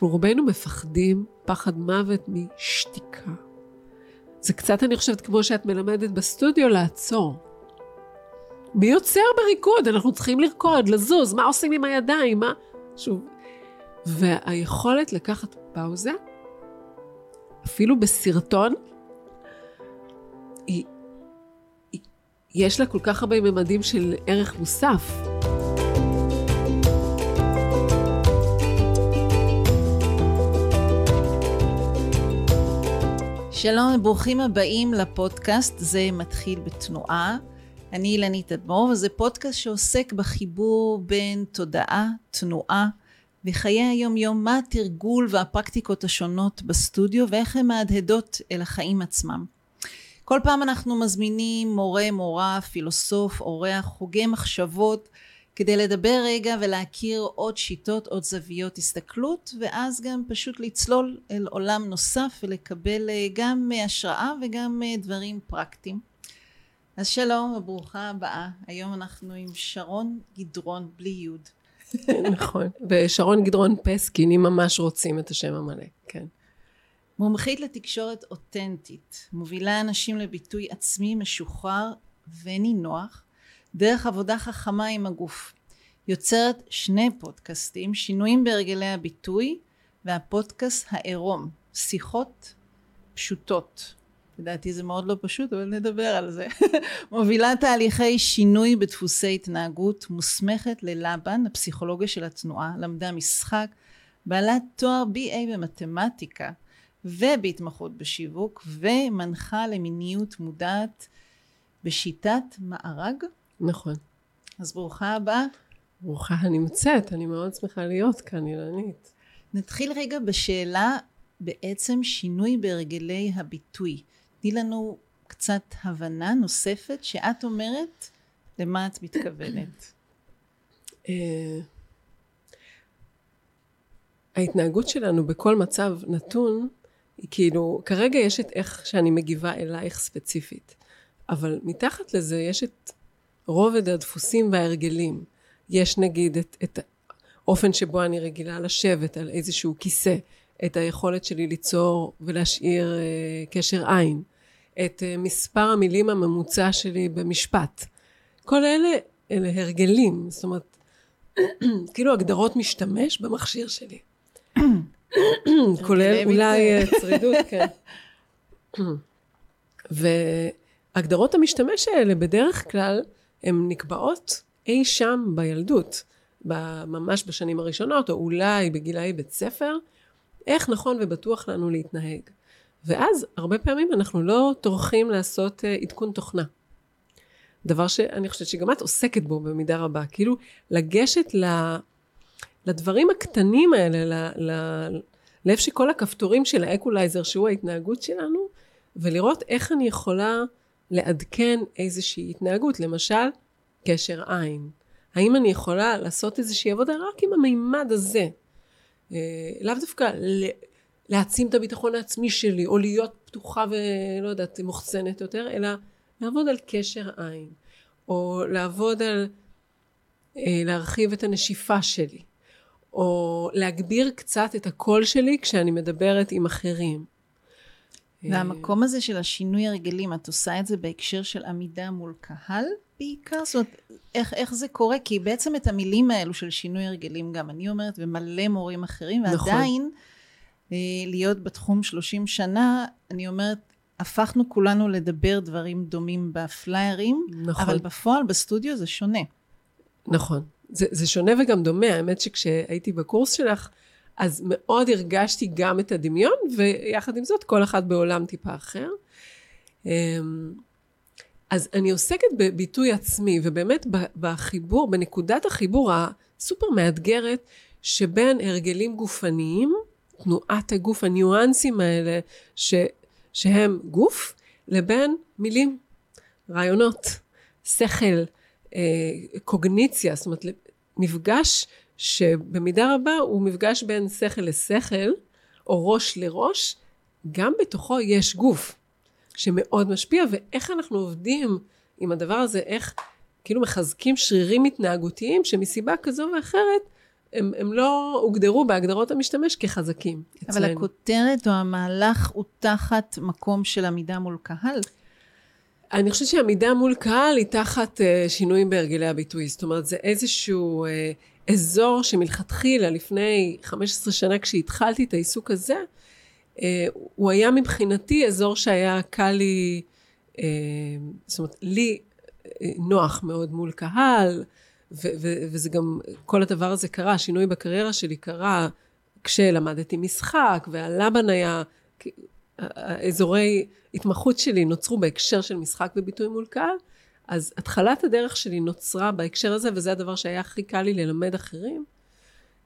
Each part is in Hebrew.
רובנו מפחדים פחד מוות משתיקה. זה קצת, אני חושבת, כמו שאת מלמדת בסטודיו, לעצור. מי יוצר בריקוד? אנחנו צריכים לרקוד, לזוז, מה עושים עם הידיים? מה... שוב. והיכולת לקחת פאוזה, אפילו בסרטון, היא, היא, יש לה כל כך הרבה ממדים של ערך מוסף. שלום וברוכים הבאים לפודקאסט, זה מתחיל בתנועה. אני אילנית אדמור, וזה פודקאסט שעוסק בחיבור בין תודעה, תנועה וחיי היום-יום, מה התרגול והפרקטיקות השונות בסטודיו ואיך הן מהדהדות אל החיים עצמם. כל פעם אנחנו מזמינים מורה, מורה, פילוסוף, אורח, חוגי מחשבות, כדי לדבר רגע ולהכיר עוד שיטות, עוד זוויות הסתכלות, ואז גם פשוט לצלול אל עולם נוסף ולקבל אה, גם השראה וגם אה, דברים פרקטיים. אז שלום וברוכה הבאה. היום אנחנו עם שרון גדרון בלי יוד. נכון, ושרון גדרון פסקין, אם ממש רוצים את השם המלא, כן. מומחית לתקשורת אותנטית, מובילה אנשים לביטוי עצמי משוחרר ונינוח, דרך עבודה חכמה עם הגוף. יוצרת שני פודקאסטים, שינויים בהרגלי הביטוי והפודקאסט העירום, שיחות פשוטות. לדעתי זה מאוד לא פשוט, אבל נדבר על זה. מובילה תהליכי שינוי בדפוסי התנהגות, מוסמכת ללבן, הפסיכולוגיה של התנועה, למדה משחק, בעלת תואר BA במתמטיקה ובהתמחות בשיווק, ומנחה למיניות מודעת בשיטת מארג. נכון. אז ברוכה הבאה. ברוכה הנמצאת, אני מאוד שמחה להיות כאן, אילנית. נתחיל רגע בשאלה בעצם שינוי בהרגלי הביטוי. תני לנו קצת הבנה נוספת שאת אומרת למה את מתכוונת. אה, ההתנהגות שלנו בכל מצב נתון היא כאילו, כרגע יש את איך שאני מגיבה אלייך ספציפית, אבל מתחת לזה יש את רובד הדפוסים וההרגלים. יש נגיד את, את האופן שבו אני רגילה לשבת על איזשהו כיסא, את היכולת שלי ליצור ולהשאיר uh, קשר עין, את uh, מספר המילים הממוצע שלי במשפט. כל אלה אלה הרגלים, זאת אומרת, כאילו הגדרות משתמש במכשיר שלי. כולל אולי אה, צרידות, כן. והגדרות המשתמש האלה בדרך כלל הן נקבעות אי שם בילדות, ממש בשנים הראשונות, או אולי בגילאי בית ספר, איך נכון ובטוח לנו להתנהג. ואז הרבה פעמים אנחנו לא טורחים לעשות אה, עדכון תוכנה. דבר שאני חושבת שגם את עוסקת בו במידה רבה, כאילו לגשת ל, לדברים הקטנים האלה, ל, ל, לאיפה שכל הכפתורים של האקולייזר שהוא ההתנהגות שלנו, ולראות איך אני יכולה לעדכן איזושהי התנהגות, למשל קשר עין. האם אני יכולה לעשות איזושהי עבודה רק עם המימד הזה? אה, לאו דווקא להעצים את הביטחון העצמי שלי, או להיות פתוחה ולא יודעת, מוחצנת יותר, אלא לעבוד על קשר עין, או לעבוד על אה, להרחיב את הנשיפה שלי, או להגביר קצת את הקול שלי כשאני מדברת עם אחרים. והמקום הזה של השינוי הרגלים, את עושה את זה בהקשר של עמידה מול קהל בעיקר? זאת אומרת, איך, איך זה קורה? כי בעצם את המילים האלו של שינוי הרגלים גם אני אומרת, ומלא מורים אחרים, נכון. ועדיין נכון. להיות בתחום 30 שנה, אני אומרת, הפכנו כולנו לדבר דברים דומים בפליירים, נכון. אבל בפועל בסטודיו זה שונה. נכון. זה, זה שונה וגם דומה. האמת שכשהייתי בקורס שלך, אז מאוד הרגשתי גם את הדמיון, ויחד עם זאת, כל אחד בעולם טיפה אחר. אמ, אז אני עוסקת בביטוי עצמי, ובאמת בחיבור, בנקודת החיבור הסופר מאתגרת, שבין הרגלים גופניים, תנועת הגוף, הניואנסים האלה, ש, שהם גוף, לבין מילים, רעיונות, שכל, אה, קוגניציה, זאת אומרת, מפגש שבמידה רבה הוא מפגש בין שכל לשכל, או ראש לראש, גם בתוכו יש גוף שמאוד משפיע, ואיך אנחנו עובדים עם הדבר הזה, איך כאילו מחזקים שרירים התנהגותיים שמסיבה כזו ואחרת הם, הם לא הוגדרו בהגדרות המשתמש כחזקים אבל אצלנו. הכותרת או המהלך הוא תחת מקום של עמידה מול קהל. אני חושבת שעמידה מול קהל היא תחת uh, שינויים בהרגלי הביטוי. זאת אומרת, זה איזשהו uh, אזור שמלכתחילה, לפני 15 שנה כשהתחלתי את העיסוק הזה, uh, הוא היה מבחינתי אזור שהיה קל לי, uh, זאת אומרת, לי uh, נוח מאוד מול קהל, ו- ו- וזה גם, כל הדבר הזה קרה, השינוי בקריירה שלי קרה כשלמדתי משחק, והלבן היה... האזורי התמחות שלי נוצרו בהקשר של משחק וביטוי מול קהל, אז התחלת הדרך שלי נוצרה בהקשר הזה, וזה הדבר שהיה הכי קל לי ללמד אחרים.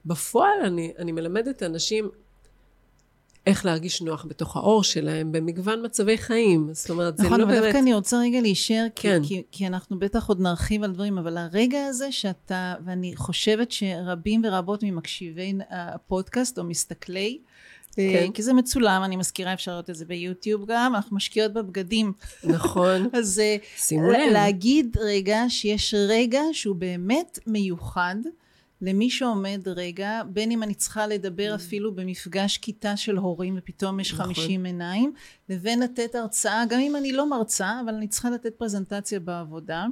בפועל אני, אני מלמדת אנשים איך להרגיש נוח בתוך האור שלהם, במגוון מצבי חיים. זאת אומרת, זה נכון, לא אבל באמת... דווקא אני רוצה רגע להישאר, כי, כן. כי, כי אנחנו בטח עוד נרחיב על דברים, אבל הרגע הזה שאתה, ואני חושבת שרבים ורבות ממקשיבי הפודקאסט או מסתכלי, כן. כי זה מצולם, אני מזכירה, אפשר לראות את זה ביוטיוב גם, אנחנו משקיעות בבגדים. נכון. אז אה, שימו לב. להגיד רגע שיש רגע שהוא באמת מיוחד למי שעומד רגע, בין אם אני צריכה לדבר אפילו במפגש כיתה של הורים ופתאום יש נכון. 50 עיניים, לבין לתת הרצאה, גם אם אני לא מרצה, אבל אני צריכה לתת פרזנטציה בעבודה.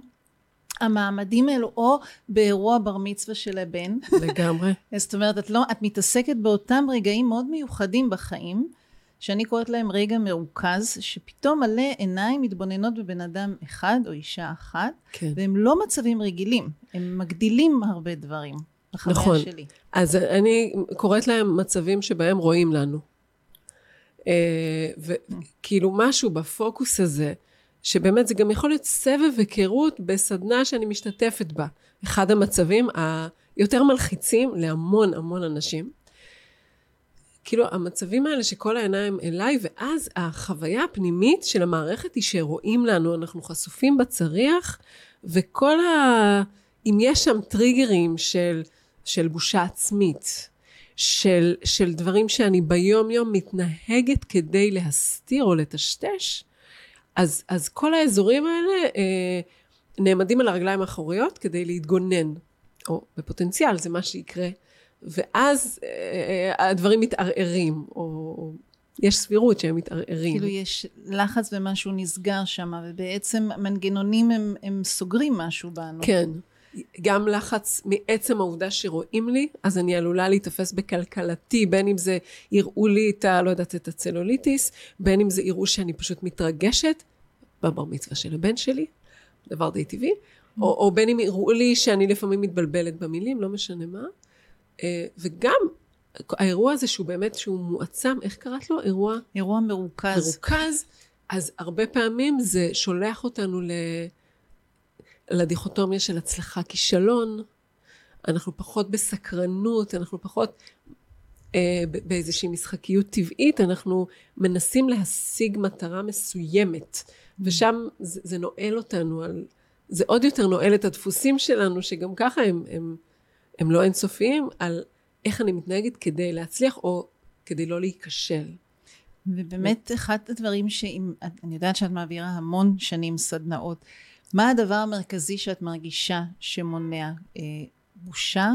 המעמדים האלו, או באירוע בר מצווה של הבן, לגמרי. זאת אומרת, את, לא, את מתעסקת באותם רגעים מאוד מיוחדים בחיים, שאני קוראת להם רגע מרוכז, שפתאום מלא עיניים מתבוננות בבן אדם אחד או אישה אחת, כן. והם לא מצבים רגילים, הם מגדילים הרבה דברים. נכון. שלי. אז אני קוראת להם מצבים שבהם רואים לנו. אה, וכאילו משהו בפוקוס הזה, שבאמת זה גם יכול להיות סבב היכרות בסדנה שאני משתתפת בה. אחד המצבים היותר מלחיצים להמון המון אנשים. כאילו המצבים האלה שכל העיניים אליי, ואז החוויה הפנימית של המערכת היא שרואים לנו, אנחנו חשופים בצריח, וכל ה... אם יש שם טריגרים של, של בושה עצמית, של, של דברים שאני ביום יום מתנהגת כדי להסתיר או לטשטש, אז, אז כל האזורים האלה אה, נעמדים על הרגליים האחוריות כדי להתגונן, או בפוטנציאל זה מה שיקרה, ואז אה, אה, הדברים מתערערים, או, או יש סבירות שהם מתערערים. כאילו יש לחץ ומשהו נסגר שם, ובעצם מנגנונים הם, הם סוגרים משהו בנו. כן. גם לחץ מעצם העובדה שרואים לי, אז אני עלולה להיתפס בכלכלתי, בין אם זה יראו לי את ה... לא יודעת, את הצלוליטיס, בין אם זה יראו שאני פשוט מתרגשת בבר מצווה של הבן שלי, דבר די טבעי, או, או בין אם יראו לי שאני לפעמים מתבלבלת במילים, לא משנה מה. אה, וגם האירוע הזה שהוא באמת, שהוא מועצם, איך קראת לו? אירוע אירוע מרוכז. מרוכז, אז הרבה פעמים זה שולח אותנו ל... לדיכוטומיה של הצלחה כישלון, אנחנו פחות בסקרנות, אנחנו פחות אה, באיזושהי משחקיות טבעית, אנחנו מנסים להשיג מטרה מסוימת, ושם זה, זה נועל אותנו על... זה עוד יותר נועל את הדפוסים שלנו, שגם ככה הם, הם, הם לא אינסופיים, על איך אני מתנהגת כדי להצליח, או כדי לא להיכשל. ובאמת אחד הדברים שאם, אני יודעת שאת מעבירה המון שנים סדנאות, מה הדבר המרכזי שאת מרגישה שמונע? אה, בושה?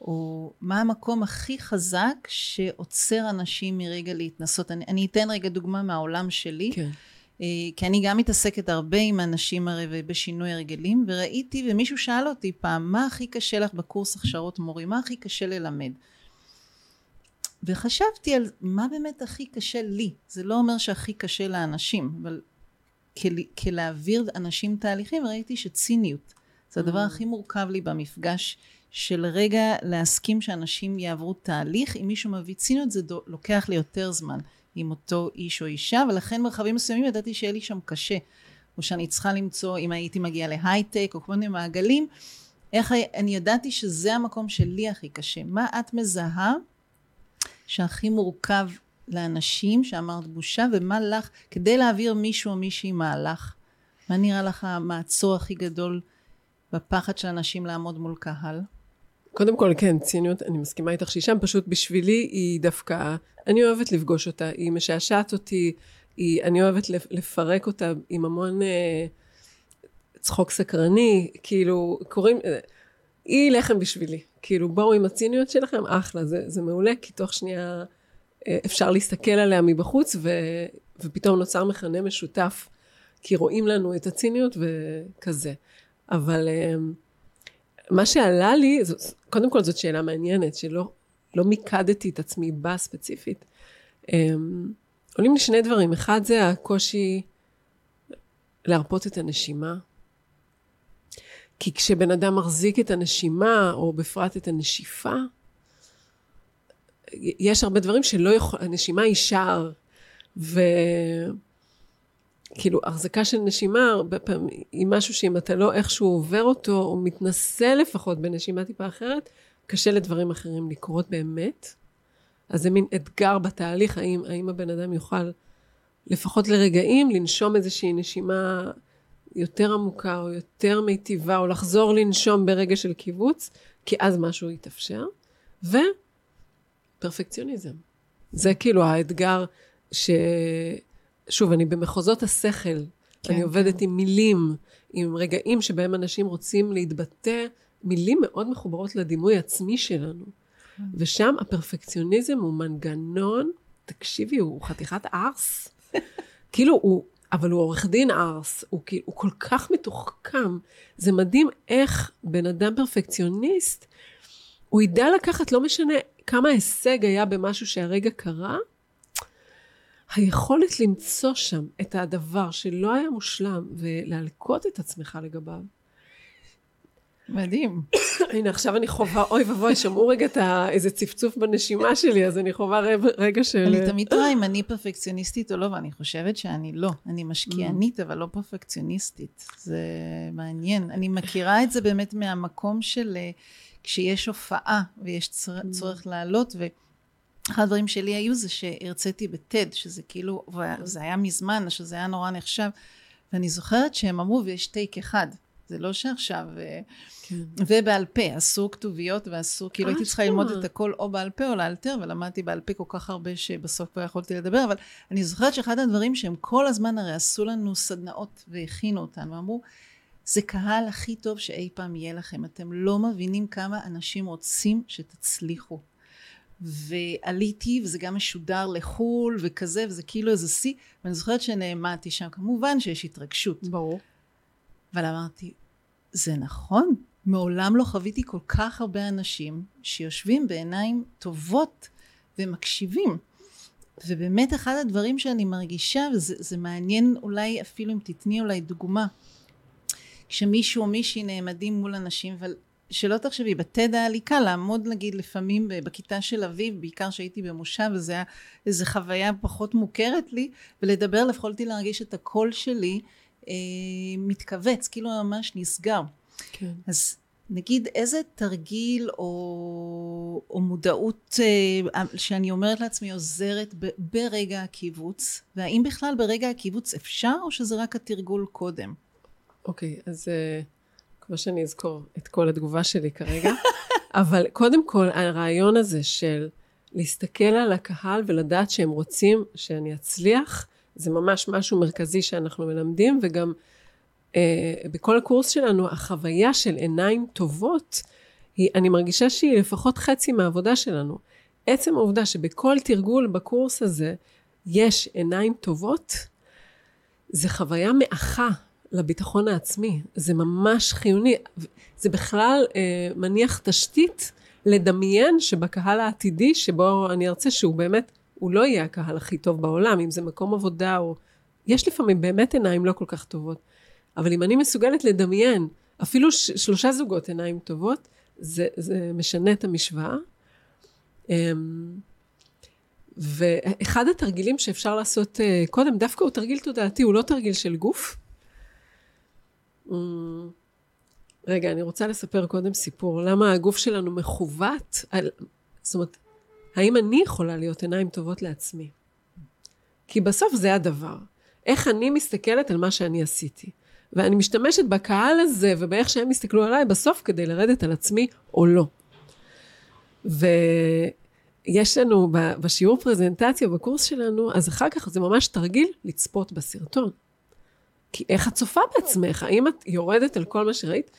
או מה המקום הכי חזק שעוצר אנשים מרגע להתנסות? אני, אני אתן רגע דוגמה מהעולם שלי. כן. אה, כי אני גם מתעסקת הרבה עם אנשים הרי בשינוי הרגלים, וראיתי, ומישהו שאל אותי פעם, מה הכי קשה לך בקורס הכשרות מורים? מה הכי קשה ללמד? וחשבתי על מה באמת הכי קשה לי. זה לא אומר שהכי קשה לאנשים, אבל כל, כלהעביר אנשים תהליכים, ראיתי שציניות זה הדבר Mm. הכי מורכב לי במפגש של רגע להסכים שאנשים יעברו תהליך. אם מישהו מביא ציניות זה דו, לוקח לי יותר זמן עם אותו איש או אישה, ולכן מרחבים מסוימים ידעתי שיהיה לי שם קשה. או שאני צריכה למצוא, אם הייתי מגיעה להייטק או כל מיני מעגלים, איך אני ידעתי שזה המקום שלי הכי קשה. מה את מזהה שהכי מורכב לאנשים שאמרת בושה, ומה לך, כדי להעביר מישהו או מישהי מהלך, מה נראה לך המעצור הכי גדול בפחד של אנשים לעמוד מול קהל? קודם כל, כן, ציניות, אני מסכימה איתך שהיא שם, פשוט בשבילי היא דווקא, אני אוהבת לפגוש אותה, היא משעשעת אותי, היא, אני אוהבת לפרק אותה עם המון אה, צחוק סקרני, כאילו, קוראים, אה, היא לחם בשבילי, כאילו, בואו עם הציניות שלכם, אחלה, זה, זה מעולה, כי תוך שנייה אפשר להסתכל עליה מבחוץ, ו, ופתאום נוצר מכנה משותף, כי רואים לנו את הציניות וכזה. אבל אה, מה שעלה לי, קודם כל זאת שאלה מעניינת, שלא לא מיקדתי את עצמי בה ספציפית. אה, עולים לי שני דברים, אחד זה הקושי להרפות את הנשימה. כי כשבן אדם מחזיק את הנשימה, או בפרט את הנשיפה, יש הרבה דברים שלא יכול, הנשימה היא שער, וכאילו, החזקה של נשימה הרבה פעמים היא משהו שאם אתה לא איכשהו עובר אותו, או מתנסה לפחות בנשימה טיפה אחרת, קשה לדברים אחרים לקרות באמת. אז זה מין אתגר בתהליך, האם, האם הבן אדם יוכל לפחות לרגעים לנשום איזושהי נשימה יותר עמוקה או יותר מיטיבה, או לחזור לנשום ברגע של קיבוץ, כי אז משהו יתאפשר. ופרפקציוניזם. זה כאילו האתגר ש... שוב, אני במחוזות השכל, כן, אני עובדת כן. עם מילים, עם רגעים שבהם אנשים רוצים להתבטא, מילים מאוד מחוברות לדימוי עצמי שלנו. כן. ושם הפרפקציוניזם הוא מנגנון, תקשיבי, הוא חתיכת ארס. כאילו, הוא, אבל הוא עורך דין ארס, הוא, הוא כל כך מתוחכם. זה מדהים איך בן אדם פרפקציוניסט, הוא ידע לקחת, לא משנה כמה הישג היה במשהו שהרגע קרה, היכולת למצוא שם את הדבר שלא היה מושלם ולהלקות את עצמך לגביו, מדהים. הנה, עכשיו אני חווה, אוי ואבוי, שמעו רגע את איזה צפצוף בנשימה שלי, אז אני חווה רגע של... אני תמיד רואה אם אני פרפקציוניסטית או לא, ואני חושבת שאני לא. אני משקיענית, אבל לא פרפקציוניסטית. זה מעניין. אני מכירה את זה באמת מהמקום של אה, כשיש הופעה ויש צורך לעלות, ואחד הדברים שלי היו זה שהרציתי בטד, שזה כאילו, וזה היה מזמן, שזה היה נורא נחשב, ואני זוכרת שהם אמרו, ויש טייק אחד. זה לא שעכשיו... אה, כן. ובעל פה, אסור כתוביות ואסור, כאילו הייתי צריכה ללמוד את הכל או בעל פה או לאלתר, ולמדתי בעל פה כל כך הרבה שבסוף כבר יכולתי לדבר, אבל אני זוכרת שאחד הדברים שהם כל הזמן הרי עשו לנו סדנאות והכינו אותנו, אמרו, זה קהל הכי טוב שאי פעם יהיה לכם, אתם לא מבינים כמה אנשים רוצים שתצליחו. ועליתי, וזה גם משודר לחו"ל וכזה, וזה כאילו איזה שיא, ואני זוכרת שנעמדתי שם, כמובן שיש התרגשות. ברור. אבל אמרתי, זה נכון, מעולם לא חוויתי כל כך הרבה אנשים שיושבים בעיניים טובות ומקשיבים. ובאמת אחד הדברים שאני מרגישה, וזה מעניין אולי אפילו אם תתני אולי דוגמה, כשמישהו או מישהי נעמדים מול אנשים, אבל שלא תחשבי, בטד היה לי קל לעמוד נגיד לפעמים בכיתה של אביב, בעיקר שהייתי במושב, וזה היה איזו חוויה פחות מוכרת לי, ולדבר, יכולתי להרגיש את הקול שלי אה, מתכווץ, כאילו ממש נסגר. כן. אז נגיד איזה תרגיל או, או מודעות אה, שאני אומרת לעצמי עוזרת ב, ברגע הקיבוץ, והאם בכלל ברגע הקיבוץ אפשר או שזה רק התרגול קודם? אוקיי, okay, אז אה, כמו שאני אזכור את כל התגובה שלי כרגע, אבל קודם כל הרעיון הזה של להסתכל על הקהל ולדעת שהם רוצים שאני אצליח, זה ממש משהו מרכזי שאנחנו מלמדים, וגם אה, בכל הקורס שלנו, החוויה של עיניים טובות, היא, אני מרגישה שהיא לפחות חצי מהעבודה שלנו. עצם העובדה שבכל תרגול בקורס הזה יש עיניים טובות, זה חוויה מאחה לביטחון העצמי. זה ממש חיוני. זה בכלל אה, מניח תשתית לדמיין שבקהל העתידי, שבו אני ארצה שהוא באמת הוא לא יהיה הקהל הכי טוב בעולם, אם זה מקום עבודה או... יש לפעמים באמת עיניים לא כל כך טובות, אבל אם אני מסוגלת לדמיין אפילו ש- שלושה זוגות עיניים טובות, זה, זה משנה את המשוואה. אמ, ואחד התרגילים שאפשר לעשות אה, קודם, דווקא הוא תרגיל תודעתי, הוא לא תרגיל של גוף. אמ, רגע, אני רוצה לספר קודם סיפור. למה הגוף שלנו מכוות על... זאת אומרת, האם אני יכולה להיות עיניים טובות לעצמי? כי בסוף זה הדבר. איך אני מסתכלת על מה שאני עשיתי. ואני משתמשת בקהל הזה ובאיך שהם הסתכלו עליי בסוף כדי לרדת על עצמי או לא. ויש לנו בשיעור פרזנטציה בקורס שלנו, אז אחר כך זה ממש תרגיל לצפות בסרטון. כי איך את צופה בעצמך? האם את יורדת על כל מה שראית?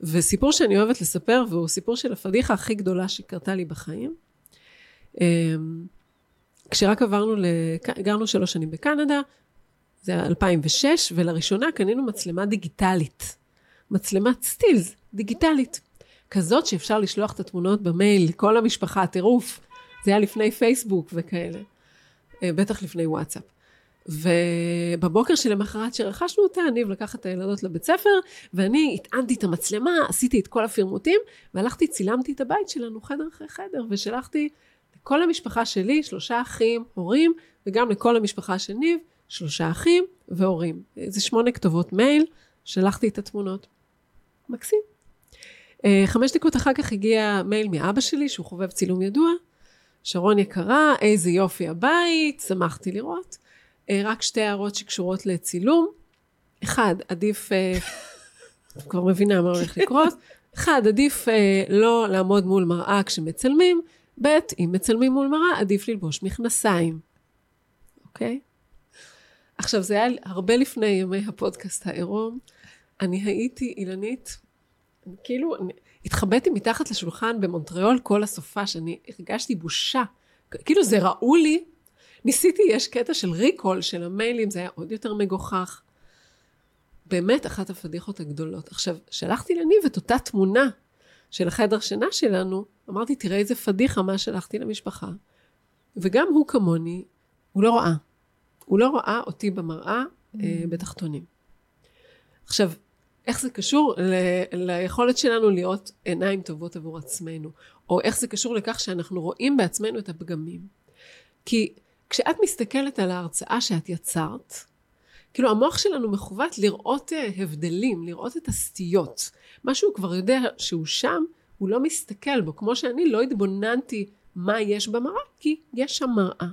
וסיפור שאני אוהבת לספר, והוא סיפור של הפדיחה הכי גדולה שקרתה לי בחיים. אמ, כשרק עברנו, לק... גרנו שלוש שנים בקנדה, זה היה 2006, ולראשונה קנינו מצלמה דיגיטלית. מצלמת סטילס, דיגיטלית. כזאת שאפשר לשלוח את התמונות במייל לכל המשפחה, טירוף. זה היה לפני פייסבוק וכאלה. אה, בטח לפני וואטסאפ. ובבוקר שלמחרת שרכשנו אותה, ניב לקח את הילדות לבית ספר, ואני הטענתי את המצלמה, עשיתי את כל הפירמוטים, והלכתי, צילמתי את הבית שלנו חדר אחרי חדר, ושלחתי לכל המשפחה שלי, שלושה אחים, הורים, וגם לכל המשפחה של ניב, שלושה אחים והורים. זה שמונה כתובות מייל, שלחתי את התמונות. מקסים. אה, חמש דקות אחר כך הגיע מייל מאבא שלי, שהוא חובב צילום ידוע. שרון יקרה, איזה יופי הבית, שמחתי לראות. אה, רק שתי הערות שקשורות לצילום. אחד, עדיף, אה, כבר מבינה מה הולך לקרות. אחד, עדיף לא לעמוד מול מראה כשמצלמים. ב', אם מצלמים מול מראה, עדיף ללבוש מכנסיים. אוקיי? עכשיו, זה היה הרבה לפני ימי הפודקאסט העירום. אני הייתי אילנית, כאילו, אני התחבאתי מתחת לשולחן במונטריאול כל הסופה, שאני הרגשתי בושה. כאילו זה ראו לי. ניסיתי, יש קטע של ריקול של המיילים, זה היה עוד יותר מגוחך. באמת אחת הפדיחות הגדולות. עכשיו, שלחתי לניב את אותה תמונה של החדר שינה שלנו, אמרתי, תראה איזה פדיחה מה שלחתי למשפחה. וגם הוא כמוני, הוא לא ראה. הוא לא ראה אותי במראה mm. אה, בתחתונים. עכשיו, איך זה קשור ל- ליכולת שלנו להיות עיניים טובות עבור עצמנו, או איך זה קשור לכך שאנחנו רואים בעצמנו את הפגמים. כי כשאת מסתכלת על ההרצאה שאת יצרת, כאילו המוח שלנו מכוות לראות אה, הבדלים, לראות את הסטיות. מה שהוא כבר יודע שהוא שם, הוא לא מסתכל בו. כמו שאני לא התבוננתי מה יש במראה, כי יש שם מראה.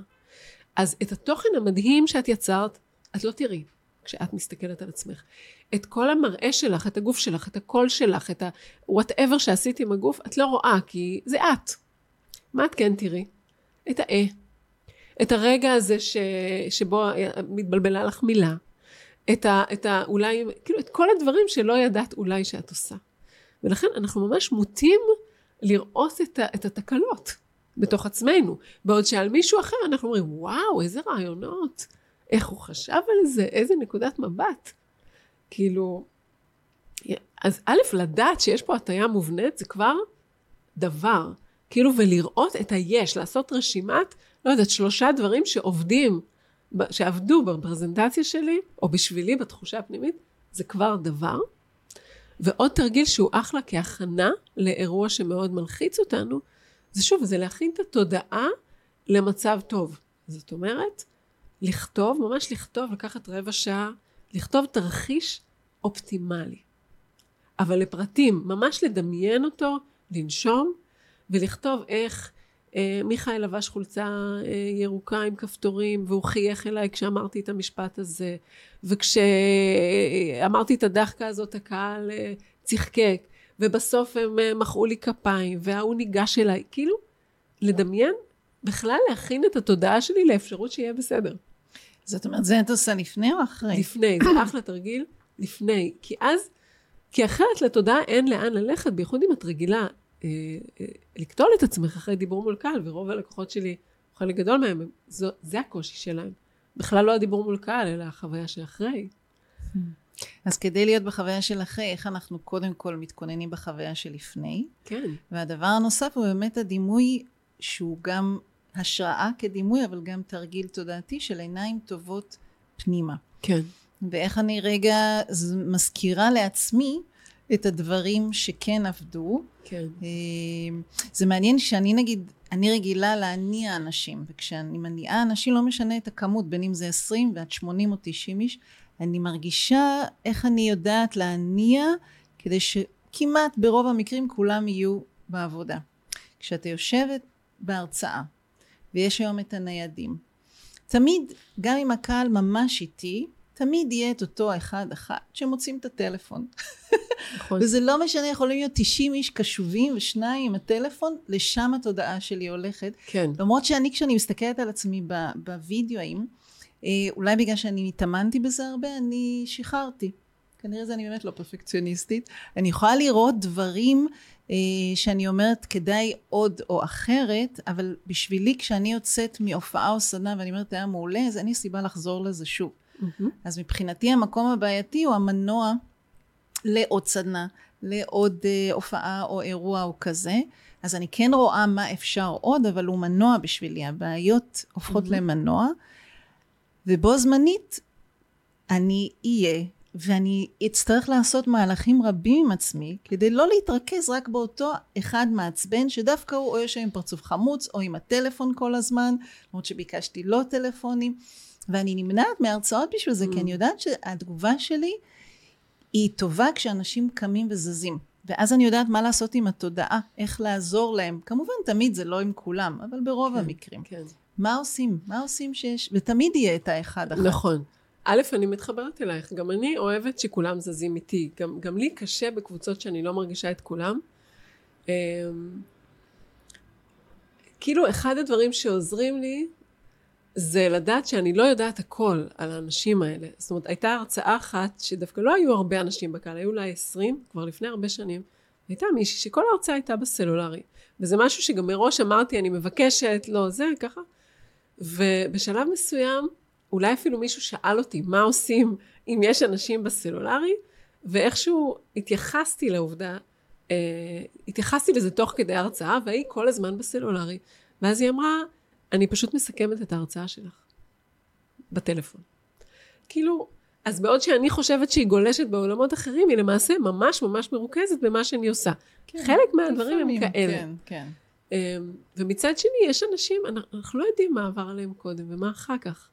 אז את התוכן המדהים שאת יצרת, את לא תראי כשאת מסתכלת על עצמך. את כל המראה שלך, את הגוף שלך, את הקול שלך, את ה-whatever שעשית עם הגוף, את לא רואה, כי זה את. מה את כן תראי? את האה. את הרגע הזה ש... שבו מתבלבלה לך מילה. את ה... את ה... אולי, כאילו, את כל הדברים שלא ידעת אולי שאת עושה. ולכן אנחנו ממש מוטים לראות את, ה... את התקלות. בתוך עצמנו. בעוד שעל מישהו אחר אנחנו אומרים, וואו, איזה רעיונות, איך הוא חשב על זה, איזה נקודת מבט. כאילו, אז א', לדעת שיש פה הטיה מובנית זה כבר דבר. כאילו, ולראות את היש, לעשות רשימת, לא יודעת, שלושה דברים שעובדים, שעבדו בפרזנטציה שלי, או בשבילי, בתחושה הפנימית, זה כבר דבר. ועוד תרגיל שהוא אחלה כהכנה לאירוע שמאוד מלחיץ אותנו, זה שוב, זה להכין את התודעה למצב טוב. זאת אומרת, לכתוב, ממש לכתוב, לקחת רבע שעה, לכתוב תרחיש אופטימלי. אבל לפרטים, ממש לדמיין אותו, לנשום, ולכתוב איך מיכאל לבש חולצה אה, ירוקה עם כפתורים, והוא חייך אליי כשאמרתי את המשפט הזה, וכשאמרתי את הדחקה הזאת הקהל אה, צחקק, ובסוף הם אה, מחאו לי כפיים, וההוא ניגש אליי, כאילו, לדמיין, בכלל להכין את התודעה שלי לאפשרות שיהיה בסדר. זאת אומרת, זה את עושה לפני או אחרי? לפני, זה אחלה תרגיל, לפני. כי אז, כי אחרת לתודעה אין לאן ללכת, בייחוד אם את רגילה אה, אה, לקטול את עצמך אחרי דיבור מול קהל, ורוב הלקוחות שלי, חלק גדול מהם, זו, זה הקושי שלהם. בכלל לא הדיבור מול קהל, אלא החוויה שאחרי. Hmm. אז כדי להיות בחוויה של אחרי, איך אנחנו קודם כל מתכוננים בחוויה שלפני. כן. והדבר הנוסף הוא באמת הדימוי שהוא גם השראה כדימוי, אבל גם תרגיל תודעתי של עיניים טובות פנימה. כן. ואיך אני רגע מזכירה לעצמי את הדברים שכן עבדו. כן. אה, זה מעניין שאני נגיד, אני רגילה להניע אנשים, וכשאני מניעה אנשים לא משנה את הכמות, בין אם זה 20 ועד 80 או 90 איש, אני מרגישה איך אני יודעת להניע כדי שכמעט ברוב המקרים כולם יהיו בעבודה. כשאתה יושבת בהרצאה ויש היום את הניידים, תמיד, גם אם הקהל ממש איטי, תמיד יהיה את אותו אחד אחת שמוצאים את הטלפון. נכון. וזה לא משנה, יכולים להיות 90 איש קשובים ושניים עם הטלפון, לשם התודעה שלי הולכת. כן. למרות שאני, כשאני מסתכלת על עצמי בווידאוים, אה, אולי בגלל שאני התאמנתי בזה הרבה, אני שחררתי. כנראה זה אני באמת לא פרפקציוניסטית, אני יכולה לראות דברים אה, שאני אומרת כדאי עוד או אחרת, אבל בשבילי כשאני יוצאת מהופעה או סדנה ואני אומרת היה מעולה, אז אין לי סיבה לחזור לזה שוב. Mm-hmm. אז מבחינתי המקום הבעייתי הוא המנוע לעוד סדנה, לעוד אה, הופעה או אירוע או כזה. אז אני כן רואה מה אפשר עוד, אבל הוא מנוע בשבילי. הבעיות הופכות mm-hmm. למנוע, ובו זמנית אני אהיה, ואני אצטרך לעשות מהלכים רבים עם עצמי, כדי לא להתרכז רק באותו אחד מעצבן, שדווקא הוא או יושב עם פרצוף חמוץ, או עם הטלפון כל הזמן, למרות שביקשתי לא טלפונים, ואני נמנעת מהרצאות בשביל זה, mm-hmm. כי אני יודעת שהתגובה שלי היא טובה כשאנשים קמים וזזים. ואז אני יודעת מה לעשות עם התודעה, איך לעזור להם. כמובן, תמיד זה לא עם כולם, אבל ברוב כן, המקרים. כן. מה עושים? מה עושים שיש... ותמיד יהיה את האחד אחת. נכון. א', אני מתחברת אלייך. גם אני אוהבת שכולם זזים איתי. גם, גם לי קשה בקבוצות שאני לא מרגישה את כולם. אמ, כאילו, אחד הדברים שעוזרים לי זה לדעת שאני לא יודעת הכל על האנשים האלה. זאת אומרת, הייתה הרצאה אחת שדווקא לא היו הרבה אנשים בקהל, היו אולי עשרים, כבר לפני הרבה שנים. הייתה מישהי שכל ההרצאה הייתה בסלולרי. וזה משהו שגם מראש אמרתי, אני מבקשת, לא, זה, ככה. ובשלב מסוים, אולי אפילו מישהו שאל אותי, מה עושים אם יש אנשים בסלולרי? ואיכשהו התייחסתי לעובדה, אה, התייחסתי לזה תוך כדי הרצאה, והיא כל הזמן בסלולרי. ואז היא אמרה, אני פשוט מסכמת את ההרצאה שלך. בטלפון. כאילו, אז בעוד שאני חושבת שהיא גולשת בעולמות אחרים, היא למעשה ממש ממש מרוכזת במה שאני עושה. כן, חלק מהדברים הם כאלה. כן, כן. אמ, ומצד שני, יש אנשים, אנחנו לא יודעים מה עבר עליהם קודם ומה אחר כך.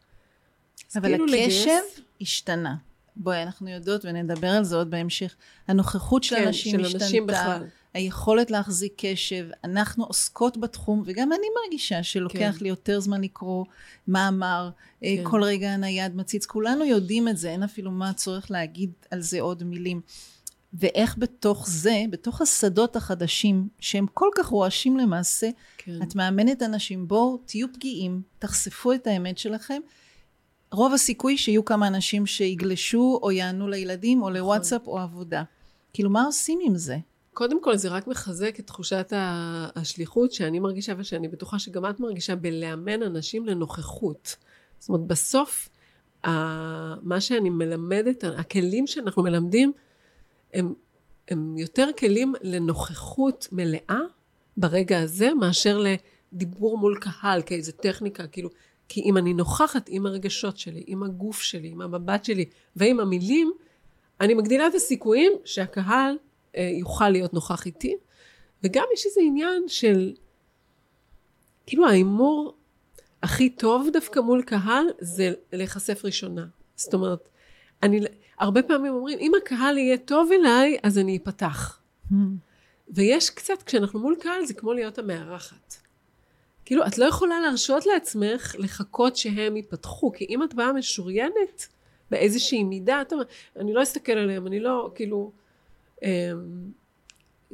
אבל כאילו הקשב לגייס... השתנה. בואי, אנחנו יודעות ונדבר על זה עוד בהמשך. הנוכחות של כן, אנשים של השתנתה. אנשים בכלל. היכולת להחזיק קשב, אנחנו עוסקות בתחום, וגם אני מרגישה שלוקח כן. לי יותר זמן לקרוא מאמר, אה, כן. כל רגע הנייד מציץ, כולנו יודעים את זה, אין אפילו מה הצורך להגיד על זה עוד מילים. ואיך בתוך זה, בתוך השדות החדשים, שהם כל כך רועשים למעשה, כן. את מאמנת אנשים, בואו תהיו פגיעים, תחשפו את האמת שלכם. רוב הסיכוי שיהיו כמה אנשים שיגלשו או יענו לילדים או נכון. לוואטסאפ או עבודה. כאילו, מה עושים עם זה? קודם כל זה רק מחזק את תחושת השליחות שאני מרגישה ושאני בטוחה שגם את מרגישה בלאמן אנשים לנוכחות. זאת אומרת בסוף מה שאני מלמדת, הכלים שאנחנו מלמדים הם, הם יותר כלים לנוכחות מלאה ברגע הזה מאשר לדיבור מול קהל כאיזה טכניקה כאילו כי אם אני נוכחת עם הרגשות שלי, עם הגוף שלי, עם המבט שלי ועם המילים אני מגדילה את הסיכויים שהקהל יוכל להיות נוכח איתי. וגם יש איזה עניין של, כאילו ההימור הכי טוב דווקא מול קהל זה להיחשף ראשונה. זאת אומרת, אני, הרבה פעמים אומרים, אם הקהל יהיה טוב אליי, אז אני אפתח. Hmm. ויש קצת, כשאנחנו מול קהל, זה כמו להיות המארחת. כאילו, את לא יכולה להרשות לעצמך לחכות שהם ייפתחו, כי אם את באה משוריינת באיזושהי מידה, את אומרת, אני לא אסתכל עליהם, אני לא, כאילו,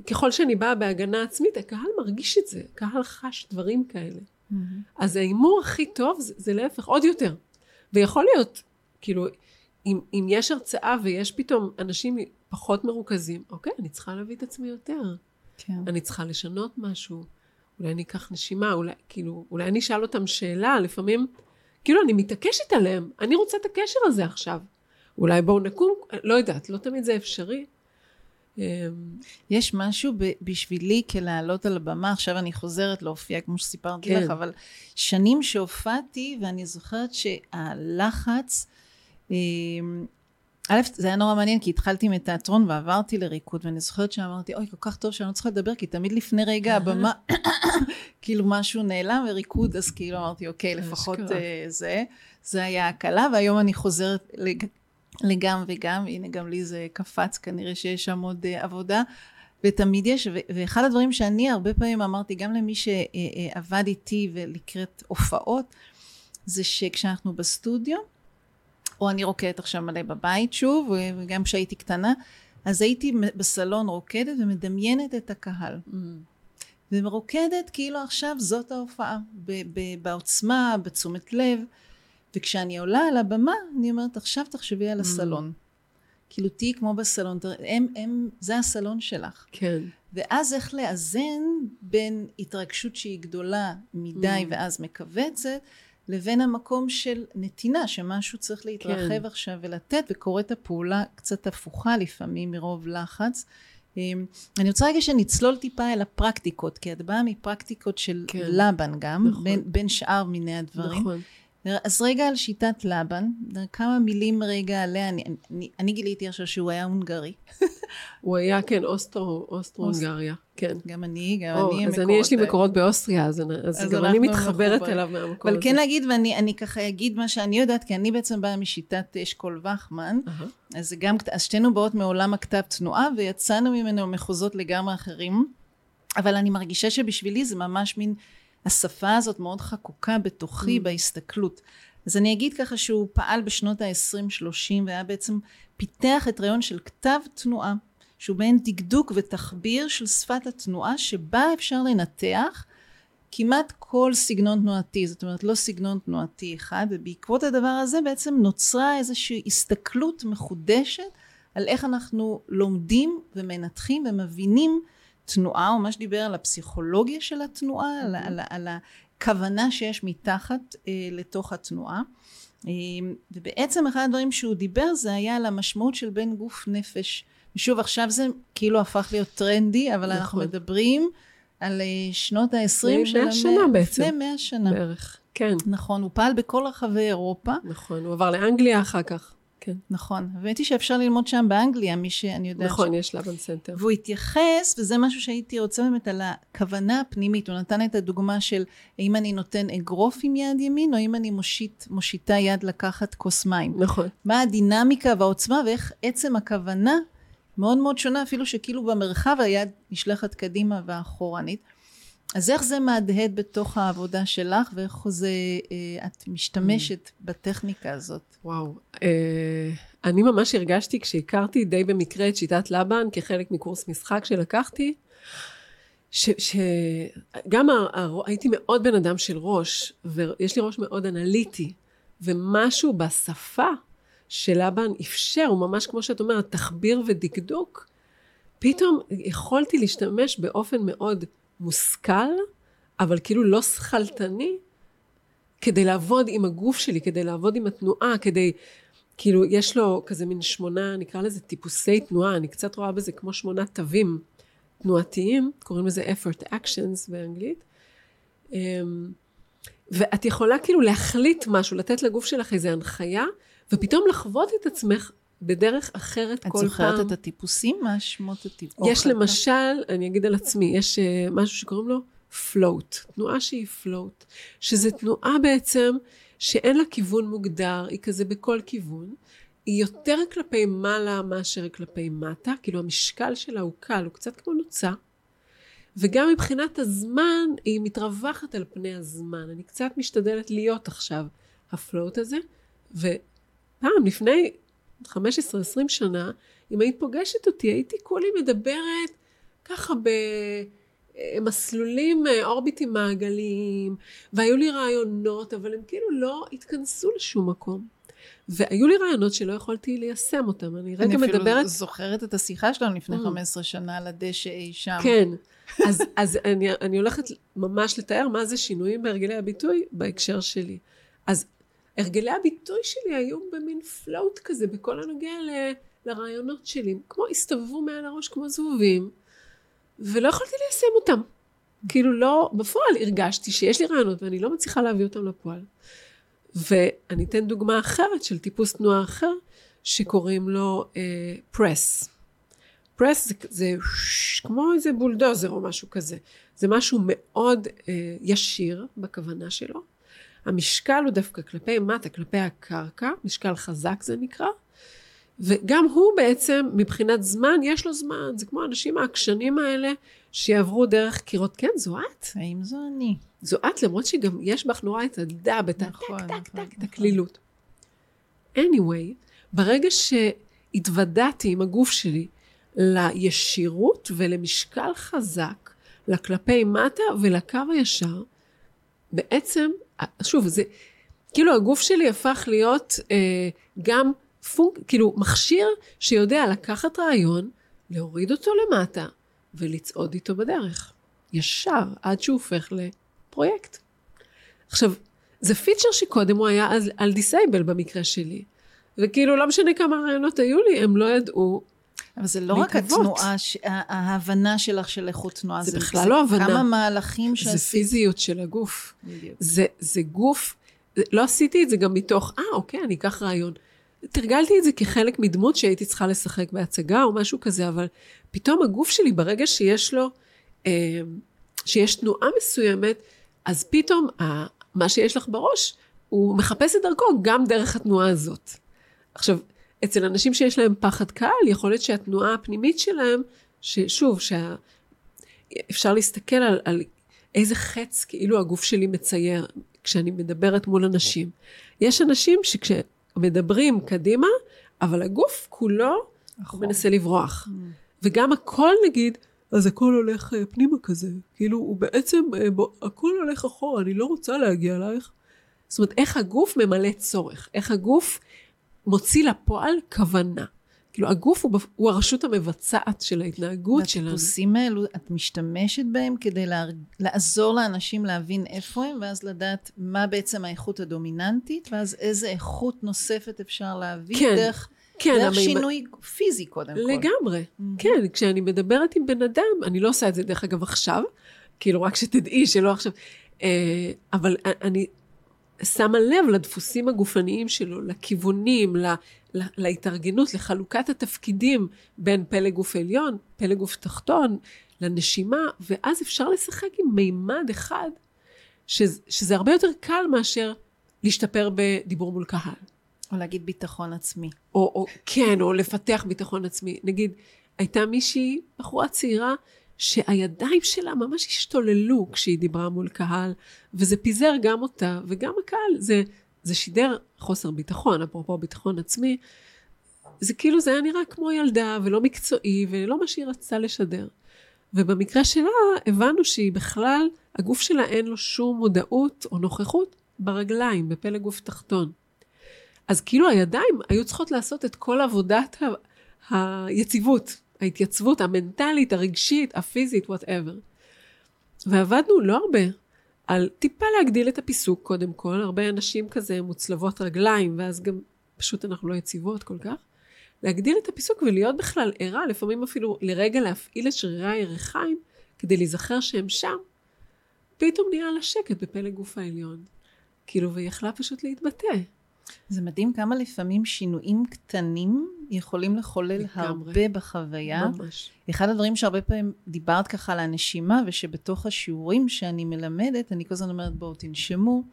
ככל שאני באה בהגנה עצמית, הקהל מרגיש את זה, הקהל חש דברים כאלה. Mm-hmm. אז ההימור הכי טוב זה, זה להפך, עוד יותר. ויכול להיות, כאילו, אם, אם יש הרצאה ויש פתאום אנשים פחות מרוכזים, אוקיי, אני צריכה להביא את עצמי יותר. כן. אני צריכה לשנות משהו. אולי אני אקח נשימה, אולי, כאילו, אולי אני אשאל אותם שאלה, לפעמים, כאילו, אני מתעקשת עליהם, אני רוצה את הקשר הזה עכשיו. אולי בואו נקום, לא יודעת, לא תמיד זה אפשרי. אמ, יש משהו בשבילי כלעלות על הבמה, עכשיו אני חוזרת להופיע כמו שסיפרתי כן. לך, אבל שנים שהופעתי ואני זוכרת שהלחץ, אמ, א', זה היה נורא מעניין כי התחלתי מתיאטרון ועברתי לריקוד ואני זוכרת שאמרתי אוי כל כך טוב שאני לא צריכה לדבר כי תמיד לפני רגע הבמה כאילו משהו נעלם וריקוד אז כאילו אמרתי אוקיי לפחות uh, זה זה היה הקלה והיום אני חוזרת לגם וגם, הנה גם לי זה קפץ, כנראה שיש שם עוד uh, עבודה, ותמיד יש, ואחד הדברים שאני הרבה פעמים אמרתי, גם למי שעבד איתי ולקראת הופעות, זה שכשאנחנו בסטודיו, או אני רוקדת עכשיו מלא בבית שוב, וגם כשהייתי קטנה, אז הייתי בסלון רוקדת ומדמיינת את הקהל. Mm. ומרוקדת כאילו עכשיו זאת ההופעה, בעוצמה, בתשומת לב. וכשאני עולה על הבמה, אני אומרת, עכשיו תחשבי על הסלון. כאילו תהיי כמו בסלון, הם, הם, זה הסלון שלך. כן. ואז איך לאזן בין התרגשות שהיא גדולה מדי mm. ואז מכווצת, לבין המקום של נתינה, שמשהו צריך להתרחב כן. עכשיו ולתת, וקורית הפעולה קצת הפוכה לפעמים מרוב לחץ. אמ, אני רוצה רגע שנצלול טיפה אל הפרקטיקות, כי את באה מפרקטיקות של כן. לבן גם, נכון. בין, בין שאר מיני הדברים. נכון. אז רגע על שיטת לבן, כמה מילים רגע עליה, אני, אני, אני גיליתי עכשיו שהוא היה הונגרי. הוא היה, כן, אוסטרו, אוסטרו-הונגריה, כן. גם אני, גם או, אני. אז אני, יש לי מקורות באוסטריה, אז, אז, אז גם אני מתחברת מחובר. אליו מהמקום הזה. אבל כן להגיד, ואני אני ככה אגיד מה שאני יודעת, כי אני בעצם באה משיטת אשכול וחמן, uh-huh. אז גם, אז שתינו באות מעולם הכתב תנועה, ויצאנו ממנו מחוזות לגמרי אחרים, אבל אני מרגישה שבשבילי זה ממש מין... השפה הזאת מאוד חקוקה בתוכי mm. בהסתכלות. אז אני אגיד ככה שהוא פעל בשנות ה-20-30 והיה בעצם פיתח את רעיון של כתב תנועה שהוא מעין דקדוק ותחביר של שפת התנועה שבה אפשר לנתח כמעט כל סגנון תנועתי, זאת אומרת לא סגנון תנועתי אחד, ובעקבות הדבר הזה בעצם נוצרה איזושהי הסתכלות מחודשת על איך אנחנו לומדים ומנתחים ומבינים התנועה, הוא ממש דיבר על הפסיכולוגיה של התנועה, על, על, על הכוונה שיש מתחת אה, לתוך התנועה. אה, ובעצם אחד הדברים שהוא דיבר זה היה על המשמעות של בין גוף נפש. ושוב עכשיו זה כאילו הפך להיות טרנדי, אבל נכון. אנחנו מדברים על אה, שנות ה-20 של המאה. לפני 100 שנה בעצם. לפני 100 שנה. בערך, כן. נכון, הוא פעל בכל רחבי אירופה. נכון, הוא עבר לאנגליה אחר כך. כן. נכון. האמת היא שאפשר ללמוד שם באנגליה, מי שאני יודעת... נכון, ש... יש לבן סנטר. והוא התייחס, וזה משהו שהייתי רוצה באמת על הכוונה הפנימית. הוא נתן את הדוגמה של האם אני נותן אגרוף עם יד ימין, או אם אני מושיט, מושיטה יד לקחת כוס מים. נכון. מה הדינמיקה והעוצמה, ואיך עצם הכוונה מאוד מאוד שונה, אפילו שכאילו במרחב היד נשלחת קדימה ואחורנית. אז איך זה מהדהד בתוך העבודה שלך, ואיך זה, אה, את משתמשת mm. בטכניקה הזאת? וואו, אה, אני ממש הרגשתי כשהכרתי די במקרה את שיטת לבן כחלק מקורס משחק שלקחתי, שגם הייתי מאוד בן אדם של ראש, ויש לי ראש מאוד אנליטי, ומשהו בשפה של לבן אפשר, הוא ממש כמו שאת אומרת, תחביר ודקדוק, פתאום יכולתי להשתמש באופן מאוד מושכל, אבל כאילו לא שכלתני, כדי לעבוד עם הגוף שלי, כדי לעבוד עם התנועה, כדי, כאילו, יש לו כזה מין שמונה, נקרא לזה טיפוסי תנועה, אני קצת רואה בזה כמו שמונה תווים תנועתיים, קוראים לזה effort actions באנגלית. אמ, ואת יכולה כאילו להחליט משהו, לתת לגוף שלך איזו הנחיה, ופתאום לחוות את עצמך בדרך אחרת כל פעם. את זוכרת את הטיפוסים? מה שמות הטיפוסים? יש למשל, אני אגיד על עצמי, יש uh, משהו שקוראים לו פלוט, תנועה שהיא פלוט, שזה תנועה בעצם שאין לה כיוון מוגדר, היא כזה בכל כיוון. היא יותר כלפי מעלה מאשר כלפי מטה, כאילו המשקל שלה הוא קל, הוא קצת כמו נוצה. וגם מבחינת הזמן, היא מתרווחת על פני הזמן. אני קצת משתדלת להיות עכשיו הפלוט הזה, ופעם, לפני 15-20 שנה, אם היית פוגשת אותי, הייתי כולי מדברת ככה במסלולים אה, אורביטים מעגליים, והיו לי רעיונות, אבל הם כאילו לא התכנסו לשום מקום. והיו לי רעיונות שלא יכולתי ליישם אותם. אני רגע מדברת... אני אפילו זוכרת את השיחה שלנו לפני 15 mm. שנה על הדשא אי שם. כן. אז, אז אני, אני הולכת ממש לתאר מה זה שינויים בהרגלי הביטוי בהקשר שלי. אז הרגלי הביטוי שלי היו במין פלוט כזה בכל הנוגע ל, לרעיונות שלי, כמו הסתובבו מעל הראש כמו זבובים, ולא יכולתי ליישם אותם. כאילו לא, בפועל הרגשתי שיש לי רעיונות ואני לא מצליחה להביא אותם לפועל. ואני אתן דוגמה אחרת של טיפוס תנועה אחר, שקוראים לו press. אה, press זה, זה ש, כמו איזה בולדוזר או משהו כזה. זה משהו מאוד אה, ישיר בכוונה שלו, המשקל הוא דווקא כלפי מטה, כלפי הקרקע, משקל חזק זה נקרא, וגם הוא בעצם מבחינת זמן, יש לו זמן, זה כמו האנשים העקשנים האלה שיעברו דרך קירות, כן, זו את. האם זו אני? זו את, למרות שגם יש בך נורא את ה dab, את נכון, הטק, טק, טק, את הקלילות. anyway, ברגע שהתוודעתי עם הגוף שלי לישירות ולמשקל חזק, לכלפי מטה ולקו הישר, בעצם שוב, זה, כאילו הגוף שלי הפך להיות אה, גם פונק, כאילו מכשיר שיודע לקחת רעיון, להוריד אותו למטה ולצעוד איתו בדרך. ישר, עד שהוא הופך לפרויקט. עכשיו, זה פיצ'ר שקודם הוא היה על, על דיסייבל במקרה שלי. וכאילו, לא משנה כמה רעיונות היו לי, הם לא ידעו אבל זה לא רק. התנועה, ההבנה שלך של איכות תנועה. זה בכלל לא הבנה. כמה מהלכים זה שעשית. פיזיות של הגוף. בדיוק. זה, זה גוף, זה- לא עשיתי את זה גם מתוך, אה, אוקיי, אני אקח רעיון. תרגלתי את זה כחלק מדמות שהייתי צריכה לשחק בהצגה או משהו כזה, אבל פתאום הגוף שלי, ברגע שיש לו, אה, שיש תנועה מסוימת, אז פתאום מה שיש לך בראש, הוא מחפש את דרכו גם דרך התנועה הזאת. עכשיו, אצל אנשים שיש להם פחד קהל, יכול להיות שהתנועה הפנימית שלהם, ששוב, שה... אפשר להסתכל על, על איזה חץ כאילו הגוף שלי מצייר כשאני מדברת מול אנשים. יש אנשים שכשמדברים קדימה, אבל הגוף כולו נכון. מנסה לברוח. וגם הקול נגיד, אז הקול הולך אה, פנימה כזה. כאילו, הוא בעצם, אה, בוא, הקול הולך אחורה, אני לא רוצה להגיע אלייך. זאת אומרת, איך הגוף ממלא צורך, איך הגוף מוציא לפועל כוונה. כאילו, הגוף הוא, הוא הרשות המבצעת של ההתנהגות שלנו. והטיפוסים האלו, את משתמשת בהם כדי לה, לעזור לאנשים להבין איפה הם, ואז לדעת מה בעצם האיכות הדומיננטית, ואז איזה איכות נוספת אפשר להביא כן, דרך, כן, דרך המימד- שינוי פיזי קודם כל. לגמרי. כן, כשאני מדברת עם בן אדם, אני לא עושה את זה דרך אגב עכשיו, כאילו רק שתדעי שלא עכשיו, אה, אבל אני שמה לב לדפוסים הגופניים שלו, לכיוונים, ל- ל- להתארגנות, לחלוקת התפקידים בין פלג גוף עליון, פלג גוף תחתון, לנשימה, ואז אפשר לשחק עם מימד אחד, שזה, שזה הרבה יותר קל מאשר להשתפר בדיבור מול קהל. או להגיד ביטחון עצמי. או, או כן, או לפתח ביטחון עצמי. נגיד, הייתה מישהי, בחורה צעירה, שהידיים שלה ממש השתוללו כשהיא דיברה מול קהל, וזה פיזר גם אותה וגם הקהל. זה, זה שידר חוסר ביטחון, אפרופו ביטחון עצמי. זה כאילו, זה היה נראה כמו ילדה, ולא מקצועי, ולא מה שהיא רצתה לשדר. ובמקרה שלה, הבנו שהיא בכלל, הגוף שלה אין לו שום מודעות או נוכחות ברגליים, בפלג גוף תחתון. אז כאילו הידיים היו צריכות לעשות את כל עבודת ה- היציבות, ההתייצבות המנטלית, הרגשית, הפיזית, whatever. ועבדנו לא הרבה על טיפה להגדיל את הפיסוק קודם כל, הרבה אנשים כזה מוצלבות רגליים, ואז גם פשוט אנחנו לא יציבות כל כך. להגדיל את הפיסוק ולהיות בכלל ערה, לפעמים אפילו לרגע להפעיל את שרירי הירכיים כדי להיזכר שהם שם. פתאום נהיה לה שקט בפלג גוף העליון. כאילו, והיא יכלה פשוט להתבטא. זה מדהים כמה לפעמים שינויים קטנים יכולים לחולל לגמרי. הרבה בחוויה. ממש. אחד הדברים שהרבה פעמים דיברת ככה על הנשימה, ושבתוך השיעורים שאני מלמדת, אני כל הזמן אומרת בואו תנשמו.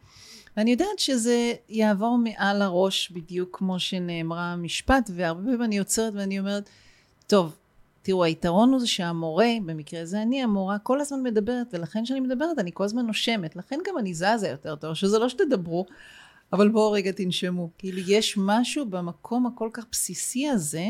ואני יודעת שזה יעבור מעל הראש בדיוק כמו שנאמרה המשפט, והרבה פעמים אני עוצרת ואני אומרת, טוב, תראו, היתרון הוא זה שהמורה, במקרה הזה אני המורה, כל הזמן מדברת, ולכן כשאני מדברת אני כל הזמן נושמת, לכן גם אני זזה יותר טוב, שזה לא שתדברו, אבל בואו רגע תנשמו. כאילו, יש משהו במקום הכל כך בסיסי הזה,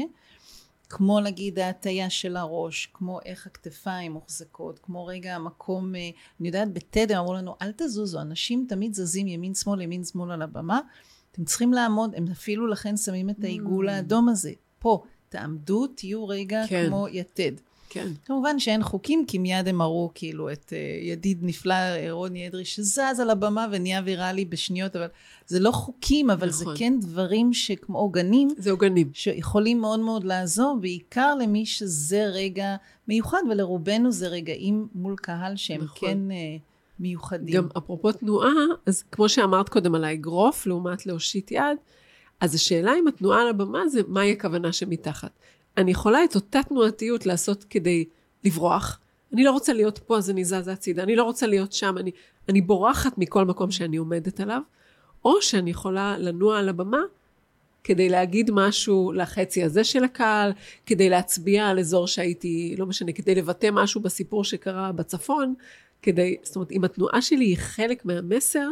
כמו נגיד ההטייה של הראש, כמו איך הכתפיים מוחזקות, כמו רגע המקום, אה, אני יודעת, בתדר אמרו לנו, אל תזוזו, אנשים תמיד זזים ימין שמאל, ימין שמאל על הבמה, אתם צריכים לעמוד, הם אפילו לכן שמים את העיגול Mm. האדום הזה. פה, תעמדו, תהיו רגע כן. כמו יתד. כן. כמובן שאין חוקים, כי מיד הם הראו כאילו את uh, ידיד נפלא, אה, רוני אדרי, שזז על הבמה ונהיה ויראלי בשניות, אבל זה לא חוקים, אבל נכון. זה כן דברים שכמו עוגנים, זה עוגנים. שיכולים מאוד מאוד לעזור, בעיקר למי שזה רגע מיוחד, ולרובנו זה רגעים מול קהל שהם נכון. כן uh, מיוחדים. גם אפרופו תנועה, אז כמו שאמרת קודם על האגרוף לעומת להושיט יד, אז השאלה אם התנועה על הבמה זה מהי הכוונה שמתחת. אני יכולה את אותה תנועתיות לעשות כדי לברוח. אני לא רוצה להיות פה, אז אני זזה הצידה. אני לא רוצה להיות שם, אני, אני בורחת מכל מקום שאני עומדת עליו. או שאני יכולה לנוע על הבמה כדי להגיד משהו לחצי הזה של הקהל, כדי להצביע על אזור שהייתי, לא משנה, כדי לבטא משהו בסיפור שקרה בצפון, כדי, זאת אומרת, אם התנועה שלי היא חלק מהמסר,